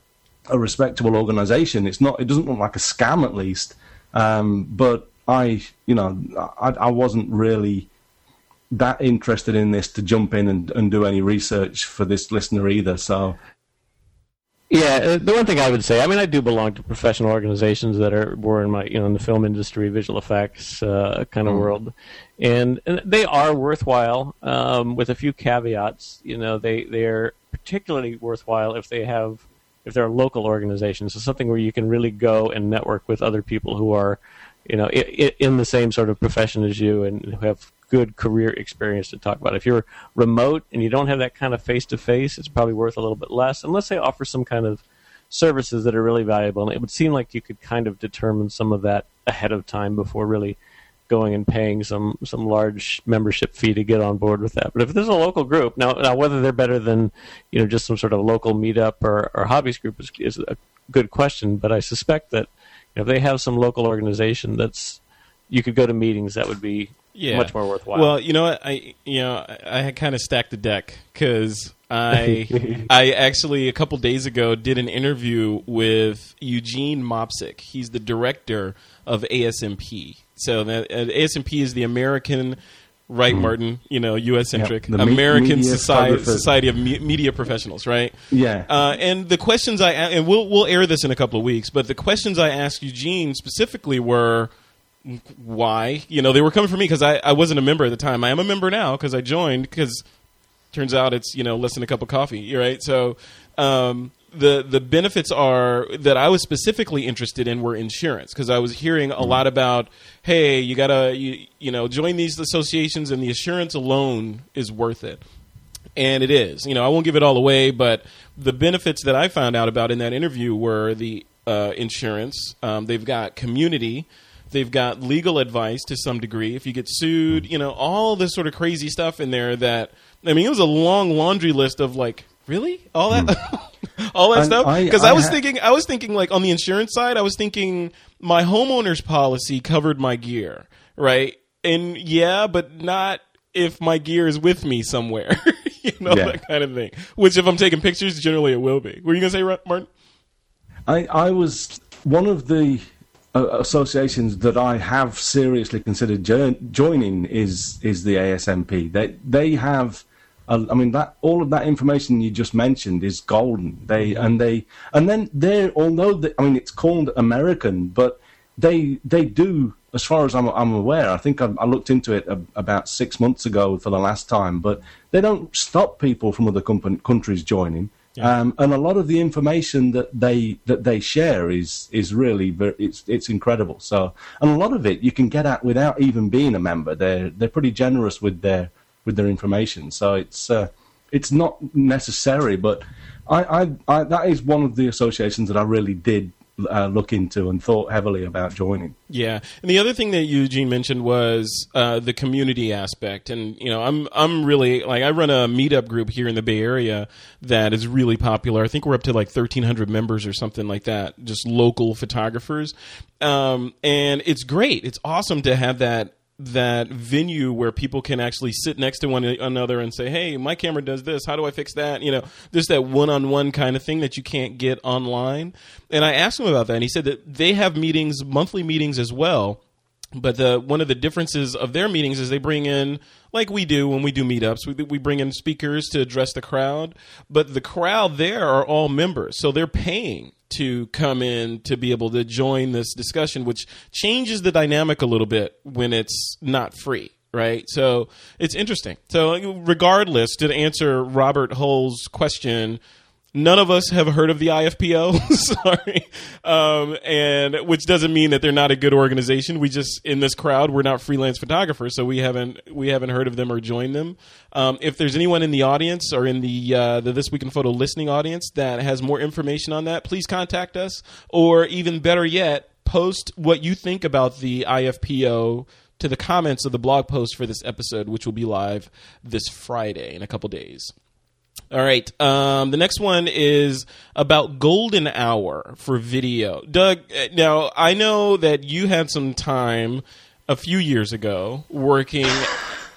a respectable organization. It's not. It doesn't look like a scam, at least. Um, but I, you know, I, I, wasn't really that interested in this to jump in and, and do any research for this listener either. So, Yeah, uh, the one thing I would say, I mean, I do belong to professional organizations that are more in my, you know, in the film industry, visual effects uh, kind of world, and, and they are worthwhile um, with a few caveats. You know, they they are particularly worthwhile if they have if they're local organizations. So something where you can really go and network with other people who are, you know, in, in the same sort of profession as you and who have good career experience to talk about. If you're remote and you don't have that kind of face to face, it's probably worth a little bit less, unless they offer some kind of services that are really valuable. And it would seem like you could kind of determine some of that ahead of time before really going and paying some some large membership fee to get on board with that. But if there's a local group now, now whether they're better than you know just some sort of local meetup or, or hobbies group is, is a good question. But I suspect that you know, if they have some local organization that's you could go to meetings that would be Yeah. much more worthwhile. Well, you know what? I you know I, I had kind of stacked the deck because I [laughs] I actually a couple days ago did an interview with Eugene Mopsik. He's the director of ASMP. So that uh, ASMP is the American. Right, Martin. You know, U.S. centric me- American media society, society of me- media professionals. Right. Yeah. Uh, and the questions I and we'll we'll air this in a couple of weeks, but the questions I asked Eugene specifically were why you know they were coming for me because I, I wasn't a member at the time i am a member now because i joined because turns out it's you know less than a cup of coffee right so um, the the benefits are that i was specifically interested in were insurance because i was hearing a lot about hey you gotta you, you know join these associations and the assurance alone is worth it and it is. You know, I won't give it all away, but the benefits that I found out about in that interview were the uh, insurance. Um, they've got community. They've got legal advice to some degree. If you get sued, you know, all this sort of crazy stuff in there. That I mean, it was a long laundry list of like, really all that, [laughs] all that And stuff. Because I, I was ha- thinking, I was thinking like on the insurance side, I was thinking my homeowner's policy covered my gear, right? And yeah, but not if my gear is with me somewhere, [laughs] you know, Yeah. that kind of thing. Which, if I'm taking pictures, generally it will be. Were you gonna say, Martin? I, I was one of the uh, associations that I have seriously considered jo- joining is is the ASMP. They they have, I mean that all of that information you just mentioned is golden. They and they and then they although they, I mean it's called American, but they they do as far as I'm, I'm aware. I think I, I looked into it a, about six months ago for the last time, but they don't stop people from other company, countries joining. Um, and a lot of the information that they that they share is is really it's it's incredible. So and a lot of it you can get at without even being a member. They're they're pretty generous with their with their information. So it's uh, it's not necessary, but I, I, I that is one of the associations that I really did uh, look into and thought heavily about joining. Yeah, and the other thing that Eugene mentioned was uh, the community aspect, and you know, I'm I'm really like I run a meetup group here in the Bay Area that is really popular. I think we're up to like 1,300 members or something like that, just local photographers, um, and it's great. It's awesome to have that that venue where people can actually sit next to one another and say, "Hey, my camera does this. How do I fix that?" You know, there's that one-on-one kind of thing that you can't get online. And I asked him about that, and he said that they have meetings, monthly meetings as well. But the one of the differences of their meetings is they bring in, like we do when we do meetups, we, we bring in speakers to address the crowd. But the crowd there are all members, so they're paying to come in to be able to join this discussion, which changes the dynamic a little bit when it's not free. Right, so it's interesting. So, regardless, to answer Robert Hull's question, None of us have heard of the IFPO, [laughs] sorry, um, and which doesn't mean that they're not a good organization. We just in this crowd, we're not freelance photographers, so we haven't we haven't heard of them or joined them. Um, if there's anyone in the audience or in the uh, the This Week in Photo listening audience that has more information on that, please contact us, or even better yet, post what you think about the IFPO to the comments of the blog post for this episode, which will be live this Friday in a couple days. All right. Um, the next one is about golden hour for video. Doug, uh, now I know that you had some time a few years ago working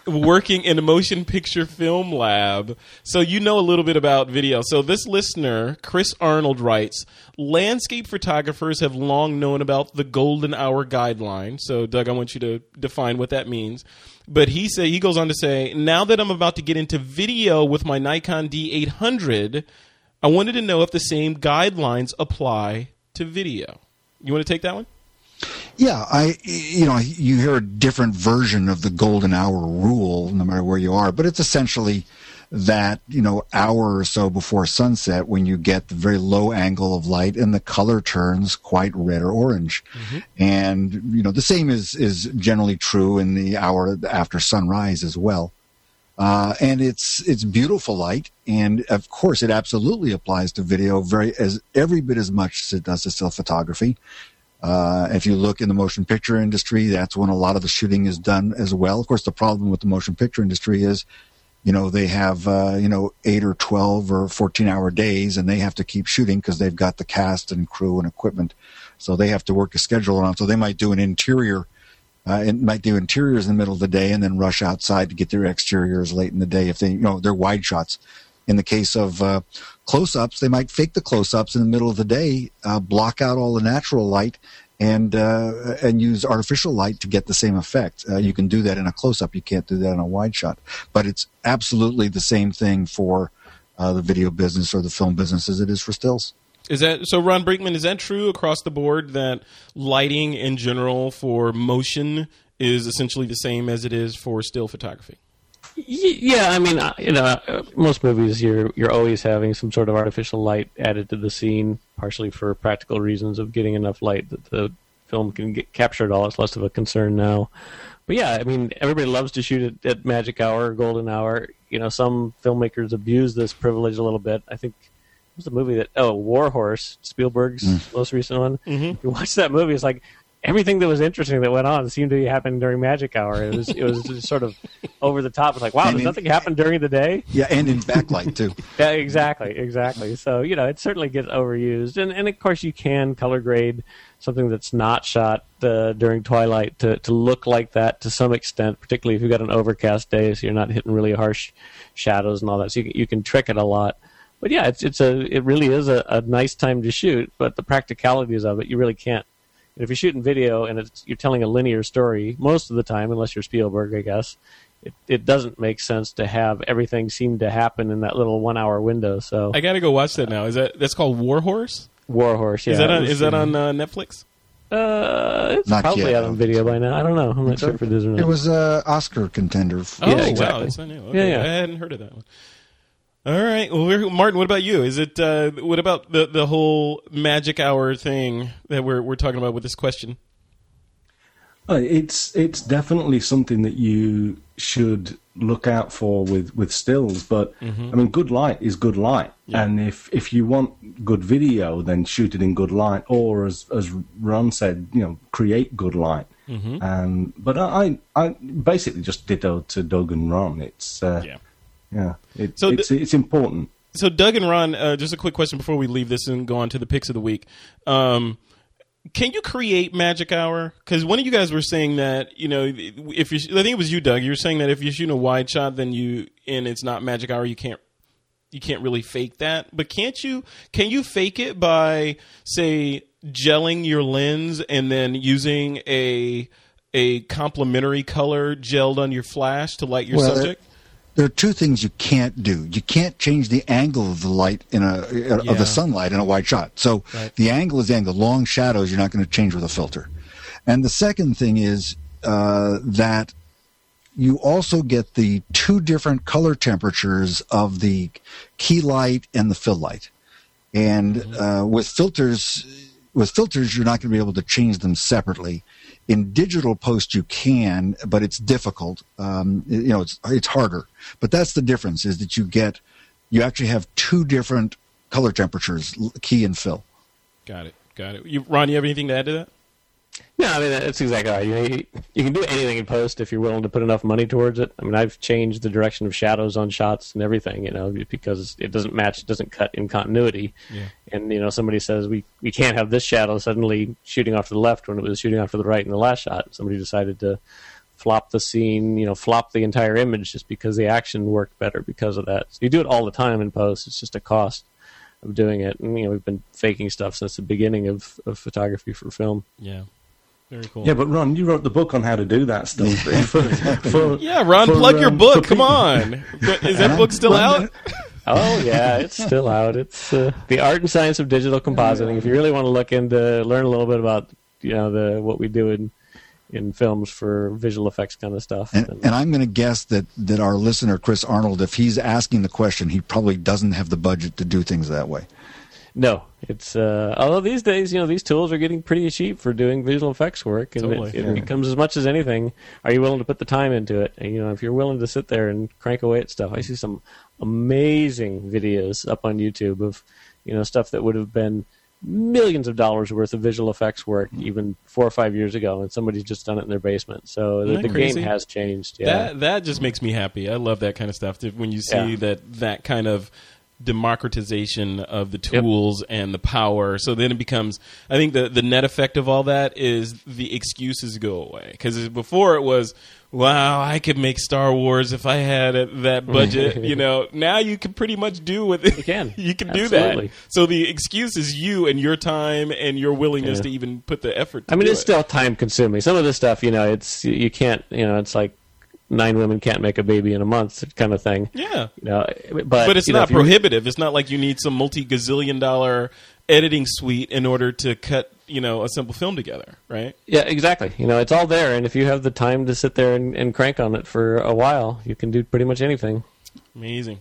working in a motion picture film lab, so you know a little bit about video. So this listener, Chris Arnold writes, landscape photographers have long known about the golden hour guideline. So Doug, I want you to define what that means. But he say he goes on to say, now that I'm about to get into video with my Nikon D800, I wanted to know if the same guidelines apply to video. You want to take that one? Yeah, I you know you hear a different version of the golden hour rule no matter where you are, but it's essentially that you know hour or so before sunset when you get the very low angle of light and the color turns quite red or orange. And you know the same is is generally true in the hour after sunrise as well. Uh, and it's it's beautiful light and of course it absolutely applies to video very as every bit as much as it does to still photography uh, if you look in the motion picture industry, that's when a lot of the shooting is done as well. Of course, the problem with the motion picture industry is, you know, they have, uh, you know, eight or 12 or 14 hour days and they have to keep shooting because they've got the cast and crew and equipment. So they have to work a schedule around. So they might do an interior, uh, might do interiors in the middle of the day and then rush outside to get their exteriors late in the day if they, you know, they're wide shots. In the case of uh, close-ups, they might fake the close-ups in the middle of the day, uh, block out all the natural light, and uh, and use artificial light to get the same effect. Uh, you can do that in a close-up. You can't do that in a wide shot. But it's absolutely the same thing for uh, the video business or the film business as it is for stills. Is that so, Ron Brinkman? Is that true across the board that lighting in general for motion is essentially the same as it is for still photography? Yeah, I mean, uh, you know, uh, most movies you're you're always having some sort of artificial light added to the scene, partially for practical reasons of getting enough light that the film can get capture it all. It's less of a concern now. But yeah, I mean, everybody loves to shoot at, at magic hour, golden hour. You know, some filmmakers abuse this privilege a little bit. I think it was the movie that oh, War Horse, Spielberg's most recent one. Mm-hmm. You watch that movie, it's like everything that was interesting that went on seemed to be happening during magic hour. It was it was just sort of [laughs] over the top. It's like, wow, And does in- nothing happen during the day? Yeah, and in backlight too. [laughs] Yeah, exactly, exactly. So you know, it certainly gets overused, and and of course you can color grade something that's not shot uh, during twilight to to look like that to some extent, particularly if you've got an overcast day, so you're not hitting really harsh shadows and all that. So you can, you can trick it a lot. But yeah, it's it's a it really is a, a nice time to shoot, but the practicalities of it, you really can't. And if you're shooting video and it's, you're telling a linear story most of the time, unless you're Spielberg, I guess, it, it doesn't make sense to have everything seem to happen in that little one hour window. So I got to go watch that now. Is that that's called War Horse? Warhorse, yeah, is that on, was, is that on uh, Netflix? Uh, it's Not probably yet, out on video by now. I don't know. I'm not sure if it is or not. It was a Oscar contender. For, Oh Yeah, wow, exactly. that's not new. Okay, Yeah, yeah. I hadn't heard of that one. All right, well, we're- Martin, what about you? Is it uh, what about the the whole magic hour thing that we're we're talking about with this question? Uh, It's it's definitely something that you should look out for with, with stills. But I mean, good light is good light, and if if you want good video, then shoot it in good light, or as as Ron said, you know, create good light. Um, but I I basically just ditto to Doug and Ron. It's uh, Yeah. Yeah, it, So it's it's important. So, Doug and Ron, uh, just a quick question before we leave this and go on to the picks of the week. Um, can you create magic hour? Because one of you guys were saying that you know if you, I think it was you, Doug. You were saying that if you're shooting a wide shot, then you and it's not magic hour, you can't you can't really fake that. But can't you? Can you fake it by say gelling your lens and then using a a complementary color gelled on your flash to light your Well, subject? There are two things you can't do. You can't change the angle of the light in a of the sunlight in a wide shot. So Right. the angle is the angle. Long shadows you're not going to change with a filter. And the second thing is uh, that you also get the two different color temperatures of the key light and the fill light. And uh, with filters, with filters, you're not going to be able to change them separately. In digital post, you can, but it's difficult. Um, you know, it's it's harder. But that's the difference: is that you get, you actually have two different color temperatures, key and fill. Got it. Got it. You, Ron, you have anything to add to that? No, I mean that's exactly right. You, you can do anything in post if you're willing to put enough money towards it. I mean, I've changed the direction of shadows on shots and everything, you know, because it doesn't match, it doesn't cut in continuity. Yeah. And you know, somebody says we we can't have this shadow suddenly shooting off to the left when it was shooting off to the right in the last shot. Somebody decided to flop the scene, you know, flop the entire image just because the action worked better because of that. So you do it all the time in post. It's just a cost of doing it. And you know, we've been faking stuff since the beginning of, of photography for film. Yeah. Very cool. Yeah, but Ron, you wrote the book on how to do that stuff. [laughs] for, for, Yeah, Ron, for, plug your um, book. Come on. Is that book still out? [laughs] Oh yeah, it's still out. It's uh, the art and science of digital compositing. If you really want to look into, learn a little bit about, you know, the what we do in in films for visual effects kind of stuff. And, and I'm going to guess that, that our listener, Chris Arnold, if he's asking the question, he probably doesn't have the budget to do things that way. No, it's uh, although these days, you know, these tools are getting pretty cheap for doing visual effects work, and Totally, it, it yeah. becomes as much as anything. Are you willing to put the time into it? And, you know, if you're willing to sit there and crank away at stuff, I see some amazing videos up on YouTube of, you know, stuff that would have been millions of dollars worth of visual effects work even four or five years ago, and somebody's just done it in their basement. So the, the game has changed. Yeah. That that just makes me happy. I love that kind of stuff. When you see Yeah. that that kind of democratization of the tools and the power, so then it becomes. I think the the net effect of all that is the excuses go away because before it was. Wow, I could make Star Wars if I had it- that [laughs] budget. you know, now you can pretty much do with it. You can. [laughs] you can do that. So the excuse is you and your time and your willingness Yeah. to even put the effort. To I mean, it's it. still time consuming. Some of this stuff, you know, it's you can't, you know, it's like nine women can't make a baby in a month kind of thing. yeah. You know, but but it's know, not if prohibitive. It's not like you need some multi gazillion dollar editing suite in order to cut you know a simple film together, right? Yeah, exactly. You know, it's all there, and if you have the time to sit there and, and crank on it for a while, you can do pretty much anything. Amazing.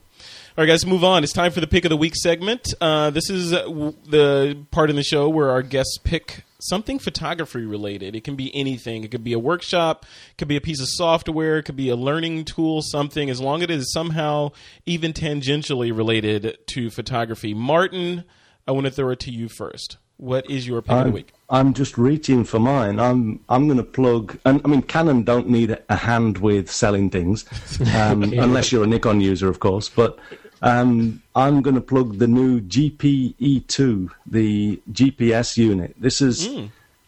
All right, guys, move on. It's time for the pick of the week segment. Uh, this is uh, w- the part in the show where our guests pick something photography related. It can be anything. It could be a workshop, it could be a piece of software, it could be a learning tool, something, as long as it is somehow even tangentially related to photography. Martin, I want to throw it to you first. What is your pick of the I'm, week? I'm just reaching for mine. I'm I'm going to plug. And I mean, Canon don't need a hand with selling things, [laughs] um, unless you're a Nikon user, of course. But um, I'm going to plug the new GPE2, the GPS unit. This is.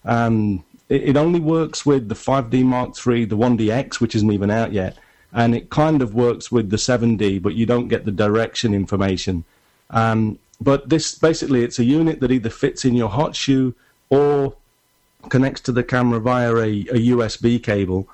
Um, it, it only works with the 5D Mark III, the 1DX, which isn't even out yet, and it kind of works with the 7D, but you don't get the direction information. Um, but this basically, it's a unit that either fits in your hot shoe or connects to the camera via a, a USB cable,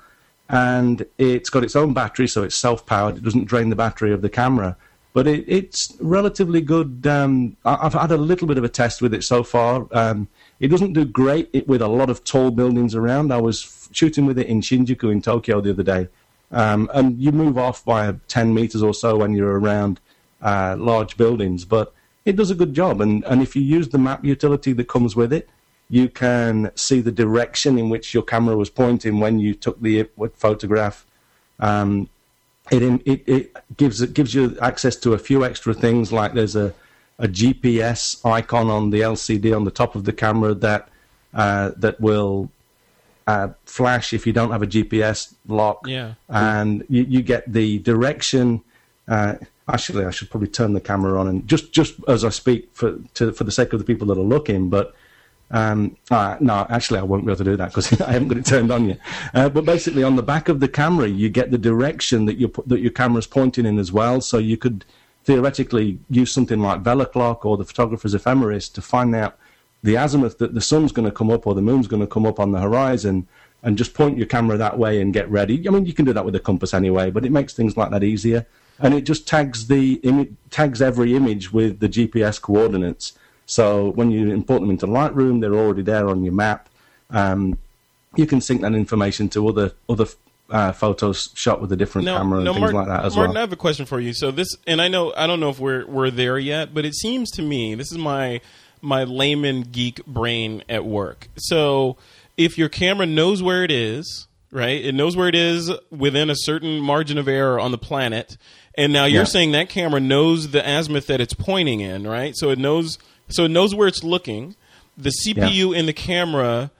and it's got its own battery, so it's self-powered. It doesn't drain the battery of the camera, but it, it's relatively good. Um, I've had a little bit of a test with it so far. Um, it doesn't do great it, with a lot of tall buildings around. I was shooting with it in Shinjuku in Tokyo the other day, um, and you move off by 10 meters or so when you're around uh, large buildings, but it does a good job. And, and if you use the map utility that comes with it, you can see the direction in which your camera was pointing when you took the photograph. Um, it, it it gives it gives you access to a few extra things like there's a a GPS icon on the LCD on the top of the camera that uh, that will uh, flash if you don't have a GPS lock. Yeah. and you, you get the direction. Uh, actually, I should probably turn the camera on and just just as I speak for to, for the sake of the people that are looking, but. Um, uh, no, actually, I won't be able to do that because [laughs] I haven't got it turned on yet. Uh, but basically, on the back of the camera, you get the direction that your that your camera's pointing in as well. So you could theoretically use something like VeloClock or the photographer's ephemeris to find out the azimuth that the sun's going to come up or the moon's going to come up on the horizon, and just point your camera that way and get ready. I mean, you can do that with a compass anyway, but it makes things like that easier. And it just tags the tags every image with the GPS coordinates. So when you import them into Lightroom, they're already there on your map. Um, you can sync that information to other other uh, photos shot with a different camera and things Martin, like that as Martin, I have a question for you. So this, and I know, I don't know if we're we're there yet, but it seems to me this is my my layman geek brain at work. So if your camera knows where it is, right? It knows where it is within a certain margin of error on the planet, and now you're Yeah. saying that camera knows the azimuth that it's pointing in, right? So it knows, so it knows where it's looking. The CPU in the camera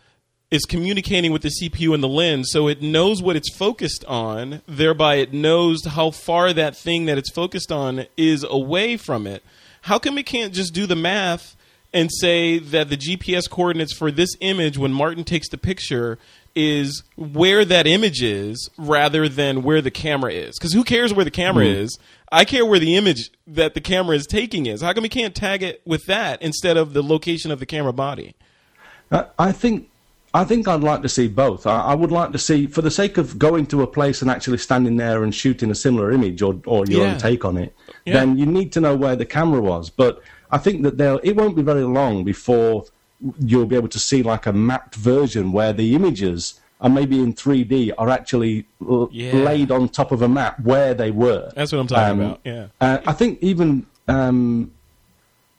is communicating with the CPU and the lens, so it knows what it's focused on. Thereby, it knows how far that thing that it's focused on is away from it. How come it can't just do the math and say that the GPS coordinates for this image, when Martin takes the picture, is where that image is rather than where the camera is? Because who cares where the camera is? I care where the image that the camera is taking is. How come we can't tag it with that instead of the location of the camera body? Uh, I think I think I'd like to see both. I, I would like to see, for the sake of going to a place and actually standing there and shooting a similar image or, or your Yeah. own take on it, Yeah. then you need to know where the camera was. But I think that they'll, it won't be very long before you'll be able to see like a mapped version where the images are maybe in 3D are actually Yeah. laid on top of a map where they were. That's what I'm talking Um, about. Yeah. Uh, I think even um,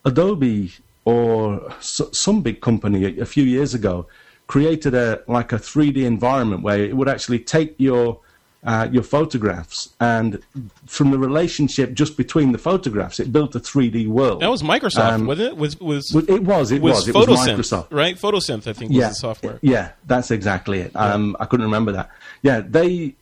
Adobe or s- some big company a, a few years ago created a like a 3D environment where it would actually take your uh, your photographs and from the relationship just between the photographs, it built a 3D world. That was Microsoft, Um, wasn't it? Was was it was. It was. was It was Photosynth, Microsoft. right? Photosynth, I think, was yeah, the software. Yeah, that's exactly it. Um, I couldn't remember that. Yeah, they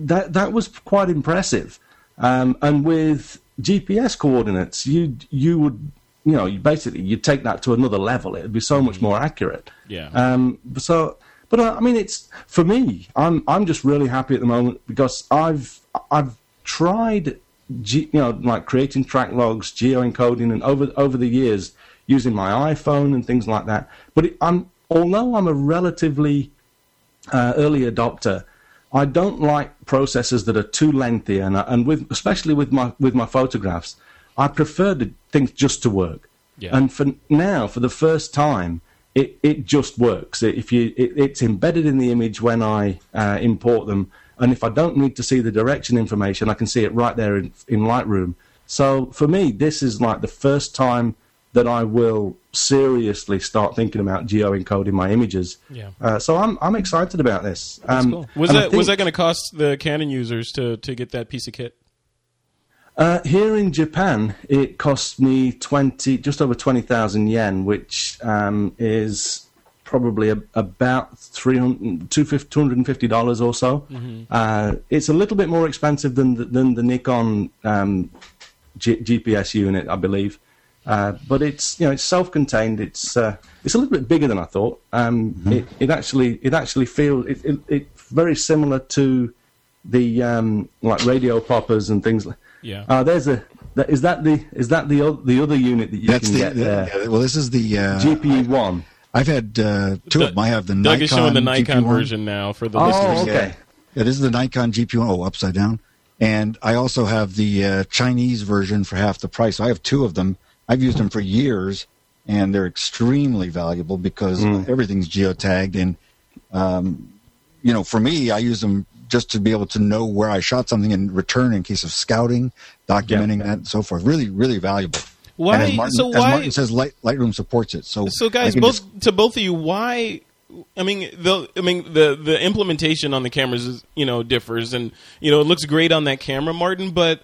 that that was quite impressive. Um, and with GPS coordinates, you you would you know you basically you take that to another level. It would be so much more accurate. Yeah. Um, so, but uh, I mean, it's for me. I'm I'm just really happy at the moment because I've I've tried, you know, like creating track logs, geo encoding, and over over the years using my iPhone and things like that. But it, I'm although I'm a relatively uh, early adopter. I don't like processes that are too lengthy, and and with especially with my with my photographs, I prefer the things just to work. Yeah. And for now, for the first time, it, it just works. If you, it, it's embedded in the image when I uh, import them, and if I don't need to see the direction information, I can see it right there in, in Lightroom. So for me, this is like the first time that I will seriously start thinking about geo encoding my images. Yeah. Uh, so I'm I'm excited about this. Um, Cool. Was that was that going to cost the Canon users to to get that piece of kit? Uh, here in Japan, it cost me twenty, just over twenty thousand yen, which um, is probably a, about 300 250 dollars or so. Uh, it's a little bit more expensive than the, than the Nikon um, G- GPS unit, I believe. Uh, but it's you know it's self-contained. It's uh, it's a little bit bigger than I thought. Um, it, it actually it actually feels it, it, it's very similar to the um, like radio poppers and things. like Yeah. uh, there's a. That, is that the is that the the other unit that you That's can the, get the- there? yeah, well. This is the uh, GPU one. I've had uh, two of them. I have the Doug Nikon is showing the Nikon GP1. version now for the Oh, listeners. okay. Yeah, this is the Nikon GP1. Oh, upside down. And I also have the uh, Chinese version for half the price. So I have two of them. I've used them for years, and they're extremely valuable because everything's geotagged. And um, you know, for me, I use them just to be able to know where I shot something and return in case of scouting, documenting that, and so forth. Really, really valuable. Why- Martin, so why- Martin says, Light, Lightroom supports it. So, So, guys, both just- to both of you, why? I mean, the I mean the the implementation on the cameras is you know differs, and you know it looks great on that camera, Martin. But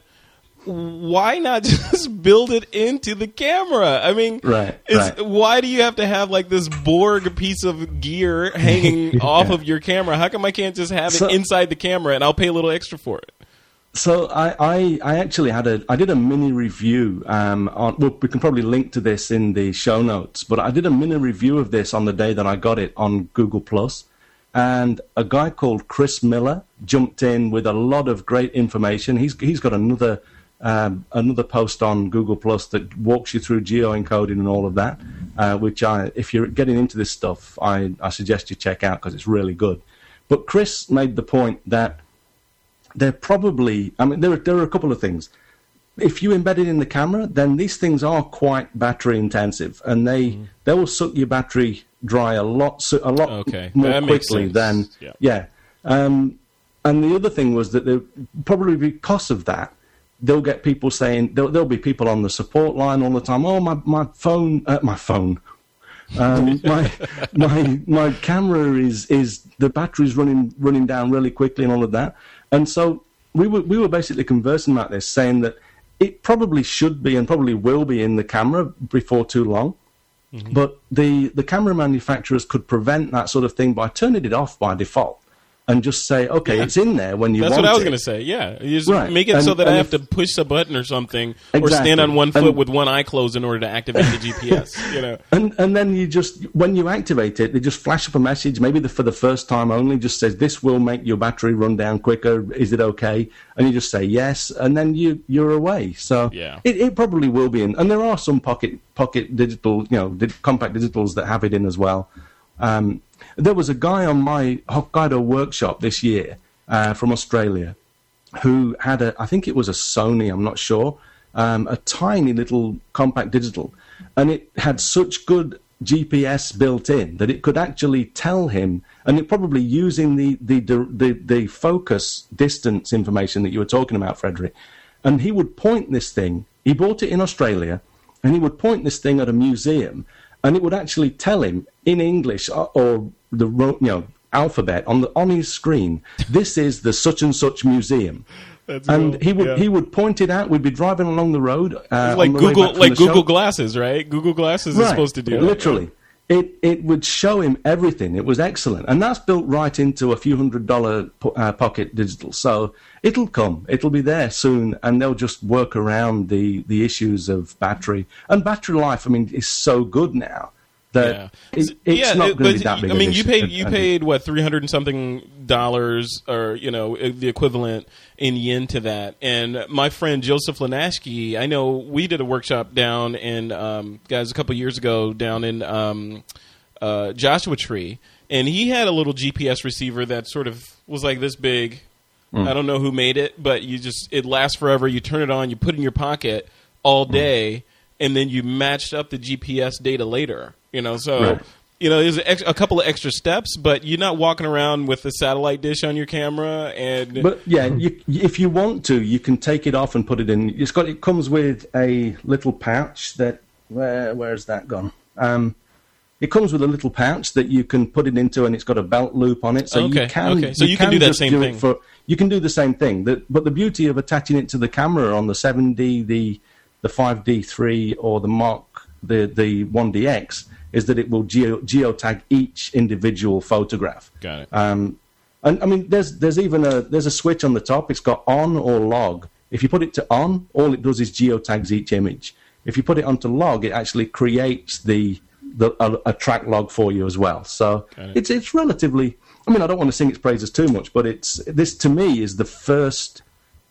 why not [laughs] just build it into the camera? I mean, Right, it's- right. Why do you have to have like this Borg piece of gear [laughs] hanging off of your camera? How come I can't just have So- it inside the camera and I'll pay a little extra for it? So I, I, I actually had a I did a mini review um, on well we can probably link to this in the show notes but I did a mini review of this on the day that I got it on Google Plus and a guy called Chris Miller jumped in with a lot of great information he's he's got another um, another post on Google Plus that walks you through geo encoding and all of that uh, which I if you're getting into this stuff I, I suggest you check out because it's really good. But Chris made the point that they're probably i mean there are, there are a couple of things. If you embed it in the camera then these things are quite battery intensive and they Mm-hmm. they will suck your battery dry a lot so- a lot Okay, more that quickly than Yeah. yeah. Um, and the other thing was that there, probably because of that they'll get people saying there'll, there'll be people on the support line all the time oh my my phone uh, my phone um, [laughs] my my my camera is is the battery's running running down really quickly and all of that. And so we were we were basically conversing about this, saying that it probably should be and probably will be in the camera before too long. Mm-hmm. But the the camera manufacturers could prevent that sort of thing by turning it off by default and just say, okay, it's in there when you That's want it. That's what I was going to say. Yeah, you just Right. make it And- so that I have if- to push a button or something, or stand on one foot And- with one eye closed in order to activate the [laughs] GPS. You know. And and then you just when you activate it, they just flash up a message, maybe the, for the first time only, just says this will make your battery run down quicker. Is it okay? And you just say yes, and then you you're away. So Yeah. it, it probably will be in. And there are some pocket pocket digital, you know, compact digitals that have it in as well. Um, there was a guy on my Hokkaido workshop this year uh, from Australia who had a, I think it was a Sony, I'm not sure, um, a tiny little compact digital, and it had such good GPS built in that it could actually tell him, and it probably using the the the, the focus distance information that you were talking about, Frederick, and he would point this thing. He bought it in Australia, and he would point this thing at a museum, and it would actually tell him in English or, or the you know alphabet on the on his screen. This is the such and such museum. That's and cool. he would Yeah. he would point it out. We'd be driving along the road, uh, like Google like the show. Google Glasses, right? Google Glasses is supposed to do that. literally. It it would show him everything. It was excellent, and that's built right into a few hundred dollar po- uh, pocket digital. So it'll come. It'll be there soon, and they'll just work around the the issues of battery and battery life. I mean, is so good now that Yeah. it, it's yeah, not going to but be that big. I mean, you paid you paid what three hundred and something dollars, or you know, the equivalent in yen to that. And my friend Joseph Linaschke, I know we did a workshop down in um, guys a couple years ago down in um, uh, Joshua Tree, and he had a little GPS receiver that sort of was like this big. Hmm. I don't know who made it, but you just it lasts forever. You turn it on, you put it in your pocket all day, and then you matched up the GPS data later. You know, so Right. you know there's a, ex- a couple of extra steps, but you're not walking around with a satellite dish on your camera and But yeah, you, if you want to, you can take it off and put it in. It's got. It comes with a little pouch that. Where where's that gone? Um, it comes with a little pouch that you can put it into, and it's got a belt loop on it, so Okay, you can. okay. So you can do that same it thing. For, you can do the same thing. That, but the beauty of attaching it to the camera on the 7D, the the 5D3, or the Mark the the 1DX is that it will geo geotag each individual photograph. got it. Um, and I mean, there's there's even a there's a switch on the top. It's got on or log. If you put it to on, all it does is geotags each image. If you put it onto log, it actually creates the the a, a track log for you as well. So it. it's it's relatively. I mean, I don't want to sing its praises too much, but it's this to me is the first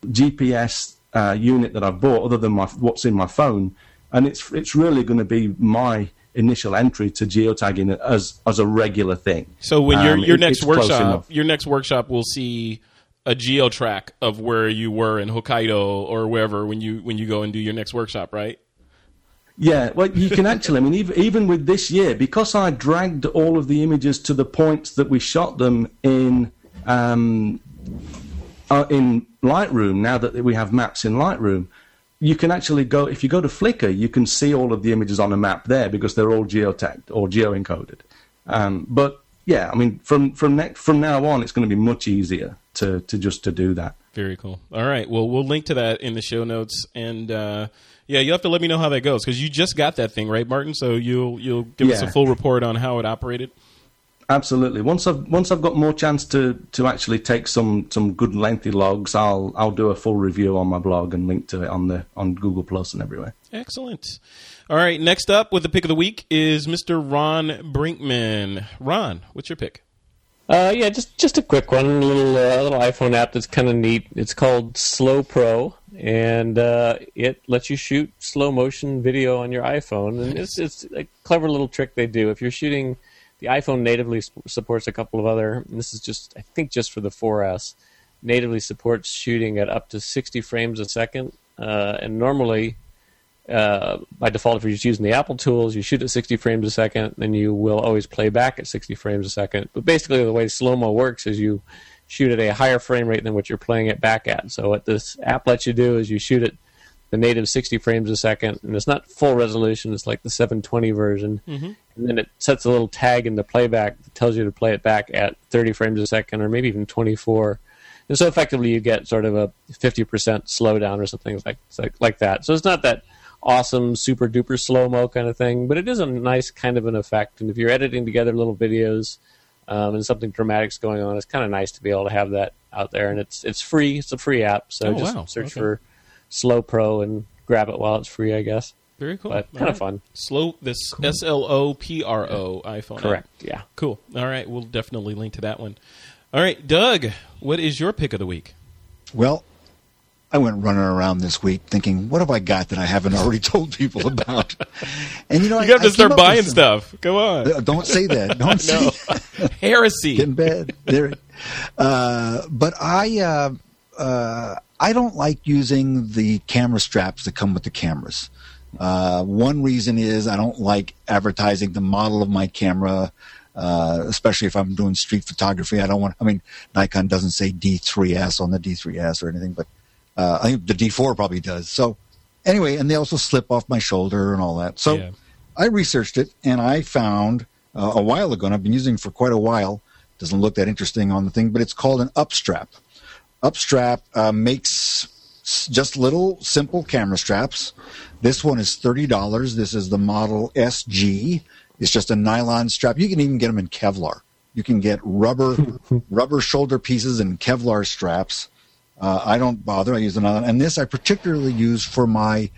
GPS uh, unit that I've bought, other than my what's in my phone, and it's it's really going to be my initial entry to geotagging as as a regular thing. So when your Um, your next workshop, your next workshop will see a geo track of where you were in Hokkaido or wherever when you when you go and do your next workshop, right? Yeah, well, you can actually. I mean, even, even with this year, because I dragged all of the images to the points that we shot them in um, uh, in Lightroom. Now that we have maps in Lightroom, you can actually go. If you go to Flickr, you can see all of the images on a map there because they're all geotagged or geoencoded. Um, but yeah, I mean, from from next from now on, it's going to be much easier to to just to do that. Very cool. All right. Well, we'll link to that in the show notes, and uh, yeah, you'll have to let me know how that goes because you just got that thing, right, Martin? So you'll you'll give us a full report on how it operated. Absolutely. Once I've once I've got more chance to, to actually take some, some good lengthy logs, I'll I'll do a full review on my blog and link to it on the on Google Plus and everywhere. Excellent. All right. Next up with the pick of the week is Mr. Ron Brinkmann. Ron, what's your pick? Uh, yeah, just just a quick one, a little uh, little iPhone app that's kind of neat. It's called SloPro, and uh, it lets you shoot slow motion video on your iPhone. And it's it's a clever little trick they do. If you're shooting, the iPhone natively supports a couple of other. And this is just I think just for the 4S, natively supports shooting at up to 60 frames a second. Uh, and normally, uh, by default, if you're just using the Apple tools, you shoot at 60 frames a second, then you will always play back at 60 frames a second. But basically, the way slow mo works is you shoot at a higher frame rate than what you're playing it back at. So, what this app lets you do is you shoot at the native 60 frames a second, and it's not full resolution, it's like the 720 version. And then it sets a little tag in the playback that tells you to play it back at 30 frames a second or maybe even 24. And so effectively, you get sort of a 50% slowdown or something like, like, that. So it's not that awesome, super duper slow mo kind of thing, but it is a nice kind of an effect. And if you're editing together little videos um, and something dramatic's going on, it's kind of nice to be able to have that out there. And it's it's free. It's a free app, so Oh, just wow. search Okay. for SloPro and grab it while it's free, I guess. Very cool. But All kind right. of fun. Slow this S L O P R O iPhone. app. Correct. Yeah. Cool. All right. We'll definitely link to that one. All right, Doug, what is your pick of the week? Well, I went running around this week thinking, what have I got that I haven't already [laughs] told people about? And you know, You got I, to I start came up with buying some- stuff. Come on. Uh, Don't say that. [laughs] Don't say that. Heresy. Get in bed. There. Uh, but I, uh, uh, I don't like using the camera straps that come with the cameras. Uh, one reason is I don't like advertising the model of my camera, uh, especially if I'm doing street photography. I don't want. I mean, Nikon doesn't say D3S on the D3S or anything, but uh, I think the D4 probably does. So anyway, and they also slip off my shoulder and all that. So Yeah. I researched it and I found uh, a while ago, and I've been using it for quite a while. Doesn't look that interesting on the thing, but it's called an upstrap. Upstrap uh, makes just little simple camera straps. This one is thirty dollars. This is the model SG. It's just a nylon strap. You can even get them in Kevlar. You can get rubber [laughs] rubber shoulder pieces and Kevlar straps. Uh, I don't bother. I use another, and this I particularly use for my.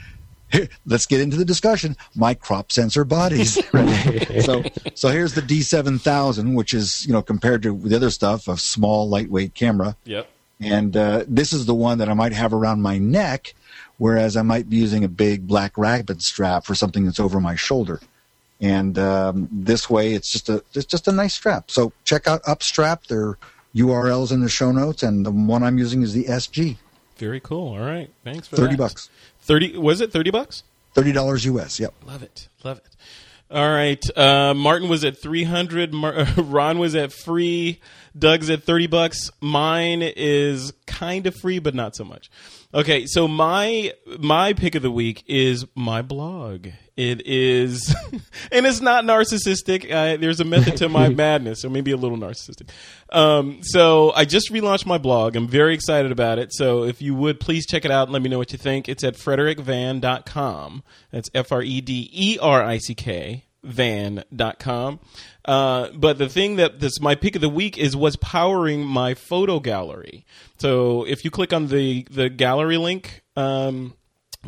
[laughs] Let's get into the discussion. My crop sensor bodies. [laughs] so, so here's the D7000, which is you know compared to the other stuff, a small, lightweight camera. Yep. And uh, this is the one that I might have around my neck, whereas I might be using a big BlackRapid strap for something that's over my shoulder. And um, this way, it's just a it's just a nice strap. So check out Upstrap. Their URLs in the show notes, and the one I'm using is the SG. Very cool. All right. Thanks for Thirty that. bucks, Thirty. Was it thirty bucks? thirty dollars US. Yep. Love it. Love it. All right. Uh, Martin was at 300. Mar- [laughs] Ron was at free. Doug's at 30 bucks. Mine is kind of free, but not so much. Okay. So my, my pick of the week is my blog. It is, [laughs] and it's not narcissistic. Uh, there's a method to my [laughs] madness, or maybe a little narcissistic. Um, so I just relaunched my blog. I'm very excited about it. So if you would please check it out and let me know what you think. It's at frederickvan.com. That's F R E D E R I C K van.com. Uh, but the thing that this my pick of the week is what's powering my photo gallery. So if you click on the the gallery link, um,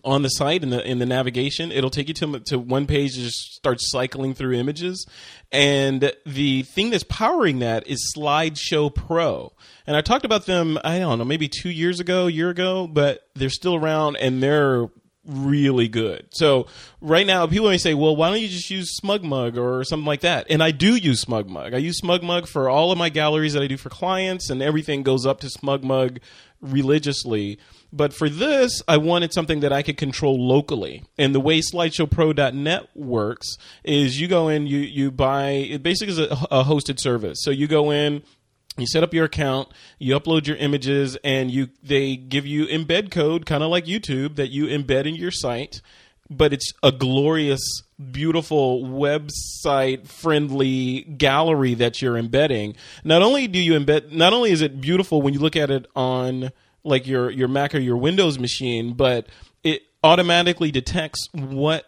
on the site in the in the navigation it'll take you to to one page that just starts cycling through images and the thing that's powering that is slideshow pro and i talked about them i don't know maybe two years ago a year ago but they're still around and they're really good so right now people may say well why don't you just use SmugMug or something like that and i do use SmugMug. i use SmugMug for all of my galleries that i do for clients and everything goes up to SmugMug religiously but for this, I wanted something that I could control locally. And the way SlideshowPro.net works is you go in, you you buy it basically is a, a hosted service. So you go in, you set up your account, you upload your images, and you they give you embed code, kind of like YouTube, that you embed in your site. But it's a glorious, beautiful website friendly gallery that you're embedding. Not only do you embed, not only is it beautiful when you look at it on like your your Mac or your Windows machine, but it automatically detects what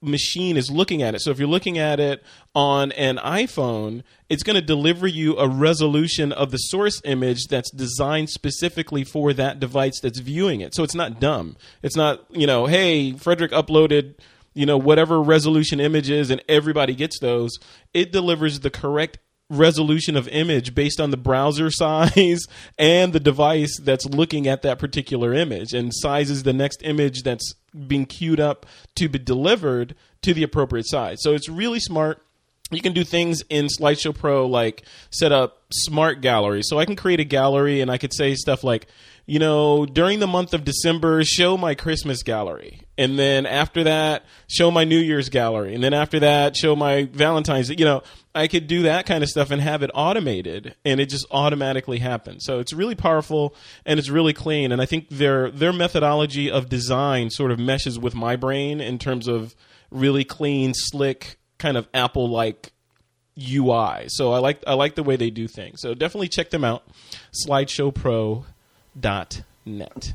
machine is looking at it. So if you're looking at it on an iPhone, it's going to deliver you a resolution of the source image that's designed specifically for that device that's viewing it. So it's not dumb. It's not, you know, hey, Frederick uploaded you know whatever resolution image is and everybody gets those it delivers the correct resolution of image based on the browser [laughs] size and the device that's looking at that particular image and sizes the next image that's being queued up to be delivered to the appropriate size. So it's really smart. You can do things in Slideshow Pro like set up smart galleries. So I can create a gallery and I could say stuff like, you know, during the month of December, show my Christmas gallery. And then after that, show my New Year's gallery. And then after that, show my Valentine's. You know, I could do that kind of stuff and have it automated and it just automatically happens. So it's really powerful and it's really clean. And I think their their methodology of design sort of meshes with my brain in terms of really clean, slick, kind of Apple like UI. So I like I like the way they do things. So definitely check them out. slideshowpro.net.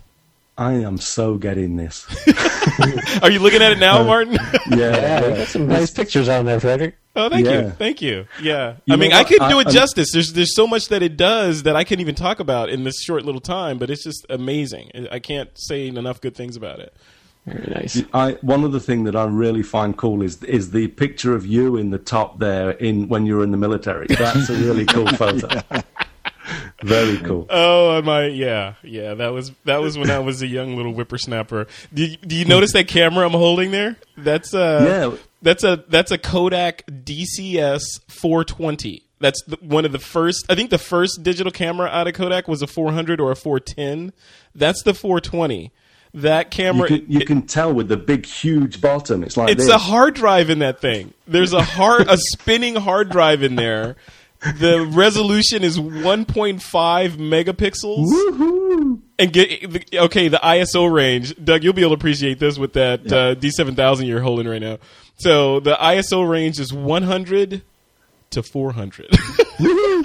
I am so getting this. [laughs] Are you looking at it now, [laughs] Martin? Yeah, Yeah, got some nice pictures on there, Frederick. Oh, thank you, thank you. Yeah, You I mean, I what? couldn't do it I'm- justice. There's there's so much that it does that I couldn't even talk about in this short little time. But it's just amazing. I can't say enough good things about it. Very nice. I one other thing that I really find cool is is the picture of you in the top there in when you were in the military. That's a really cool [laughs] photo. [laughs] Very cool. Oh, my yeah, yeah. That was that was when I was a young little whippersnapper. Do you, do you notice that camera I'm holding there? That's uh Yeah. That's a that's a Kodak DCS 420. That's the, one of the first. I think the first digital camera out of Kodak was a 400 or a 410. That's the 420. That You camera. can, you it- can tell with the big, huge bottom. It's like it's this. a hard drive in that thing. There's a hard a spinning hard drive in there. The resolution is 1.5 megapixels. Woohoo! And get okay, the ISO range, Doug, you'll be able to appreciate this with that uh, D7000 you're holding right now. So the ISO range is 100 to 400. [laughs]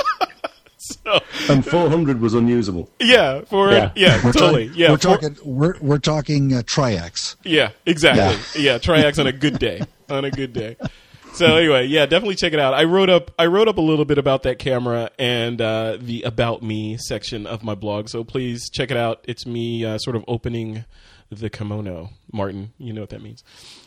so And 400 was unusable. yeah, for yeah, Yeah. We're totally, talking, yeah, we're for- talking, we're, we're talking uh, Tri-X. yeah, exactly, yeah. Tri-X on a good [laughs] day, on a good day. So anyway, yeah, definitely check it out. I wrote up I wrote up a little bit about that camera and uh, the about me section of my blog. So please check it out. It's me uh, sort of opening the kimono. Martin, you know what that means. [laughs]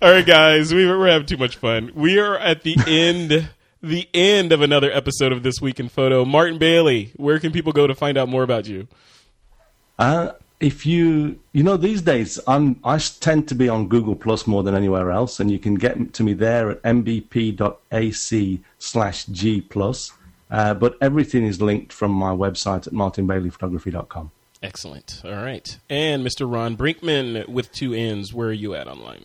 All right, guys, we, we're having too much fun. We are at the end, the end of another episode of this week in photo. Martin Bailey, where can people go to find out more about you? Uh, if you, you know, these days I'm I tend to be on Google Plus more than anywhere else, and you can get to me there at mbp.ac slash g plus. Uh, but everything is linked from my website at martinbaileyphotography.com. Excellent. All right, and Mr. Ron Brinkmann with two N's. Where are you at online?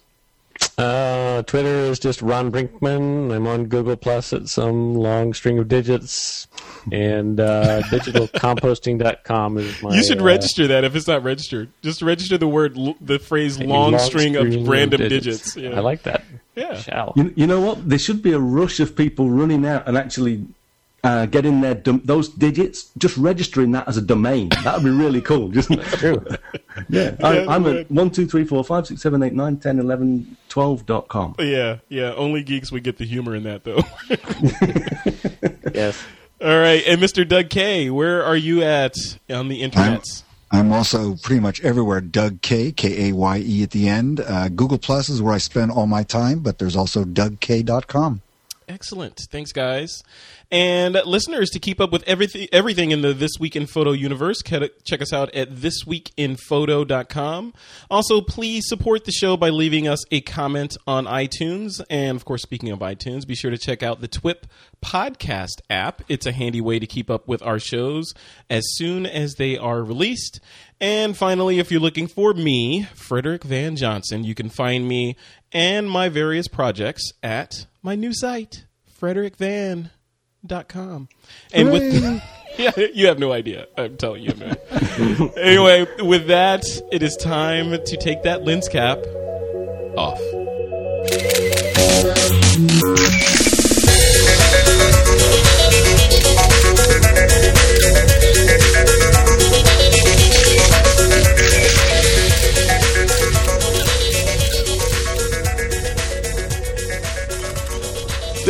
Uh, Twitter is just Ron Brinkmann. I'm on Google Plus at some long string of digits. And uh, [laughs] digitalcompositing.com is my. you should uh, register that if it's not registered. Just register the word, the phrase, long, string, of random digits. Yeah. I like that. Yeah. Shall. You, you know what? There should be a rush of people running out and actually uh, getting their dom- those digits, just registering that as a domain. That would be really cool. Just [laughs] True. yeah, I, Yeah, I'm right. at one two three four five six seven eight nine ten eleven twelve dot com. Yeah, yeah. Only geeks would get the humor in that, though. [laughs] [laughs] Yes. All right, and Mr. Doug Kaye, where are you at on the internets? I'm also pretty much everywhere. Doug Kaye, K A Y E at the end. Uh, Google Plus is where I spend all my time, but there's also DougKaye.com. Excellent. Thanks, guys. And listeners, to keep up with everything everything in the This Week in Photo universe, check us out at thisweekinphoto.com. Also, please support the show by leaving us a comment on iTunes. And of course, speaking of iTunes, be sure to check out the TWIP podcast app. It's a handy way to keep up with our shows as soon as they are released. And finally, if you're looking for me, Frederick Van Johnson, you can find me and my various projects at my new site, frederickvan.com. And with [laughs] yeah, you have no idea. I'm telling you. no [laughs] anyway, with that, it is time to take that lens cap off.